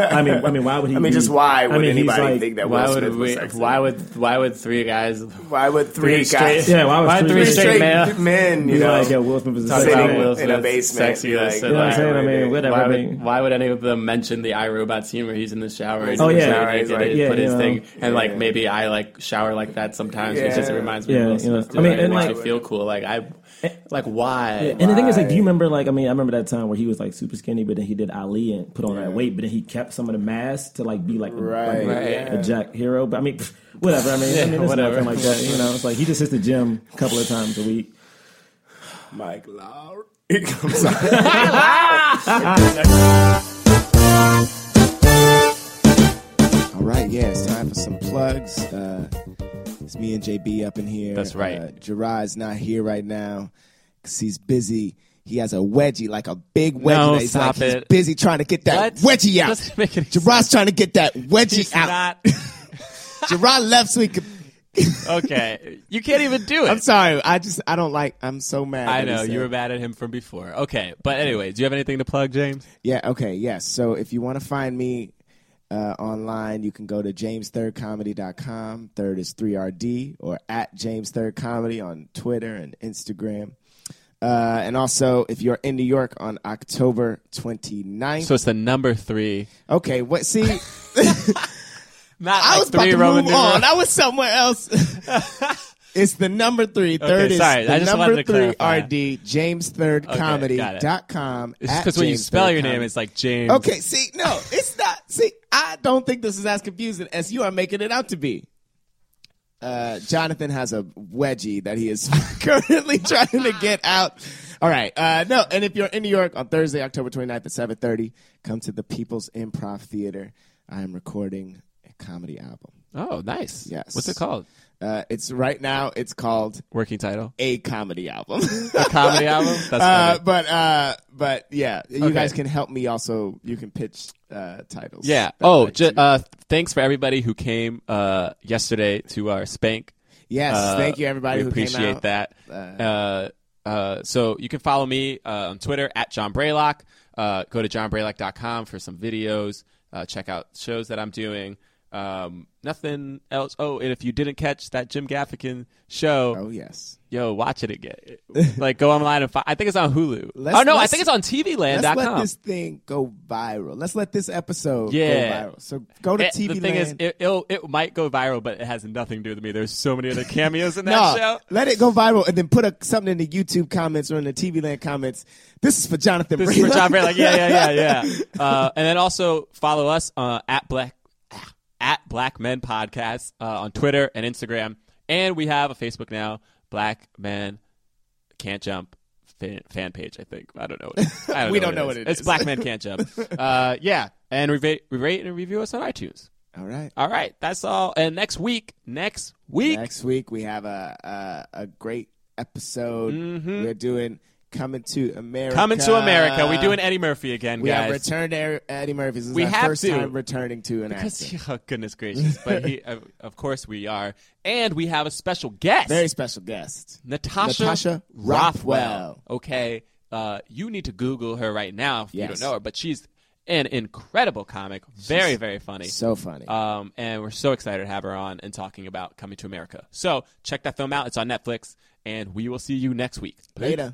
I mean, I mean, why would he? I mean, be- just why would I mean, he's anybody like- think that Why Will would Smith was we, sexy? why would why would three guys Why would three, straight guys? Yeah, why would why three three straight, straight men men, you know, like, yeah, Will Smith is a sex sitting about symbol. Will in a Smith's basement, sexiness like- You know what I'm saying? I mean, whatever. Why I would, mean, why would any of them mention the iRobot scene where he's in the shower? And Oh, he's yeah. naked He's and like, yeah, put his you know, thing, and like maybe I like shower like that sometimes because it Yeah. reminds me Yeah, of Will Smith. I mean, it and, makes like- me feel cool. Like I, like why? Yeah, and the thing is, like, do you remember, like, I mean, I remember that time where he was like super skinny, but then he did Ali and put on that weight, but then he kept some of the mass to like be like, a, Right, like a- yeah. a Jack hero. But I mean, whatever. I mean, Yeah, I mean, it's whatever. nothing like that. You know, it's like he just hits the gym a couple of times a week. Mike Lowrey. I'm sorry. All right, yeah, it's time for some plugs. Uh, it's me and JB up in here. That's right. Uh, Gerard's not here right now because he's busy. He has a wedgie, like a big wedgie. No, he's stop like, He's it. busy trying to get that What? wedgie out. Doesn't make any Gerard's trying to get that wedgie He's out. not. Gerard left so he could. okay, you can't even do it. I'm sorry. I just I don't like. I'm so mad. I that he know said- you were mad at him from before. Okay, but anyway, do you have anything to plug, James? Yeah, okay, yes. So if you want to find me uh, online, you can go to jamesthirdcomedy.com. Third is 3RD or at James Third Comedy on Twitter and Instagram. Uh, and also, if you're in New York on October 29th. So it's the number three. okay, what? See, Not I like was about to Roman move on. I was somewhere else. it's the number three. Third is sorry. the I just number wanted to three clarify. RD, jamesthirdcomedy.com. It's at because when you James spell Third your name, Comedy. it's like James. Okay, see, no, it's not. See, I don't think this is as confusing as you are making it out to be. Uh, Jonathan has a wedgie that he is currently trying to get out. All right, uh, no, and if you're in New York on Thursday, October 29th at 7:30, come to the People's Improv Theater. I am recording a comedy album. Oh, nice. Yes. What's it called? Uh, it's right now. It's called Working title. a comedy album. A comedy album. That's uh, but uh, but yeah, you Okay. guys can help me. Also, you can pitch uh, titles. Yeah. Oh, ju- uh, thanks for everybody who came uh, yesterday to our spank. Yes, thank you, everybody We who came appreciate that. Uh, Uh, uh, so you can follow me uh, on Twitter at John Braylock. Uh, go to johnbraylock.com for some videos. Uh, check out shows that I'm doing. Um, nothing else. Oh, and if you didn't catch that Jim Gaffigan show, oh yes, yo, watch it again. like go online and find. I think it's on Hulu. Let's- oh no, I think it's on Let's let this thing go viral. Let's let this episode Yeah. go viral. So go to It- TV The thing is, it, it'll, it might go viral, but it has nothing to do with me. There's so many other cameos in that no, show. let it go viral, and then put a, something in the YouTube comments or in the TV Land comments. This is for Jonathan. This is for Braylock. John Bray. Yeah, yeah, yeah, yeah. Uh, and then also follow us uh, at Black at Black Men Podcast uh, on Twitter and Instagram, and we have a Facebook now. Black Men Can't Jump fan, fan page. I think I don't know. What is. Don't We know don't know it what is. it It's. Black Men Can't Jump. Uh, yeah, and rate, rate and review us on iTunes. All right. All right, that's all. And next week, next week, Next week we have a a, a great episode. Mhm. We're doing Coming to America. coming to America. We're doing Eddie Murphy again, We guys. have returned to Eddie Murphy. This is We our have first to. time returning to an because actor. oh goodness gracious, but he, of, of course we are, and we have a special guest, Very special guest. Natasha, Natasha Rothwell. Okay, uh, you need to Google her right now if you don't know her, but she's an incredible comic, very very funny, So funny. um, and we're so excited to have her on and talking about coming to America. So check that film out; it's on Netflix, and we will see you next week. Later.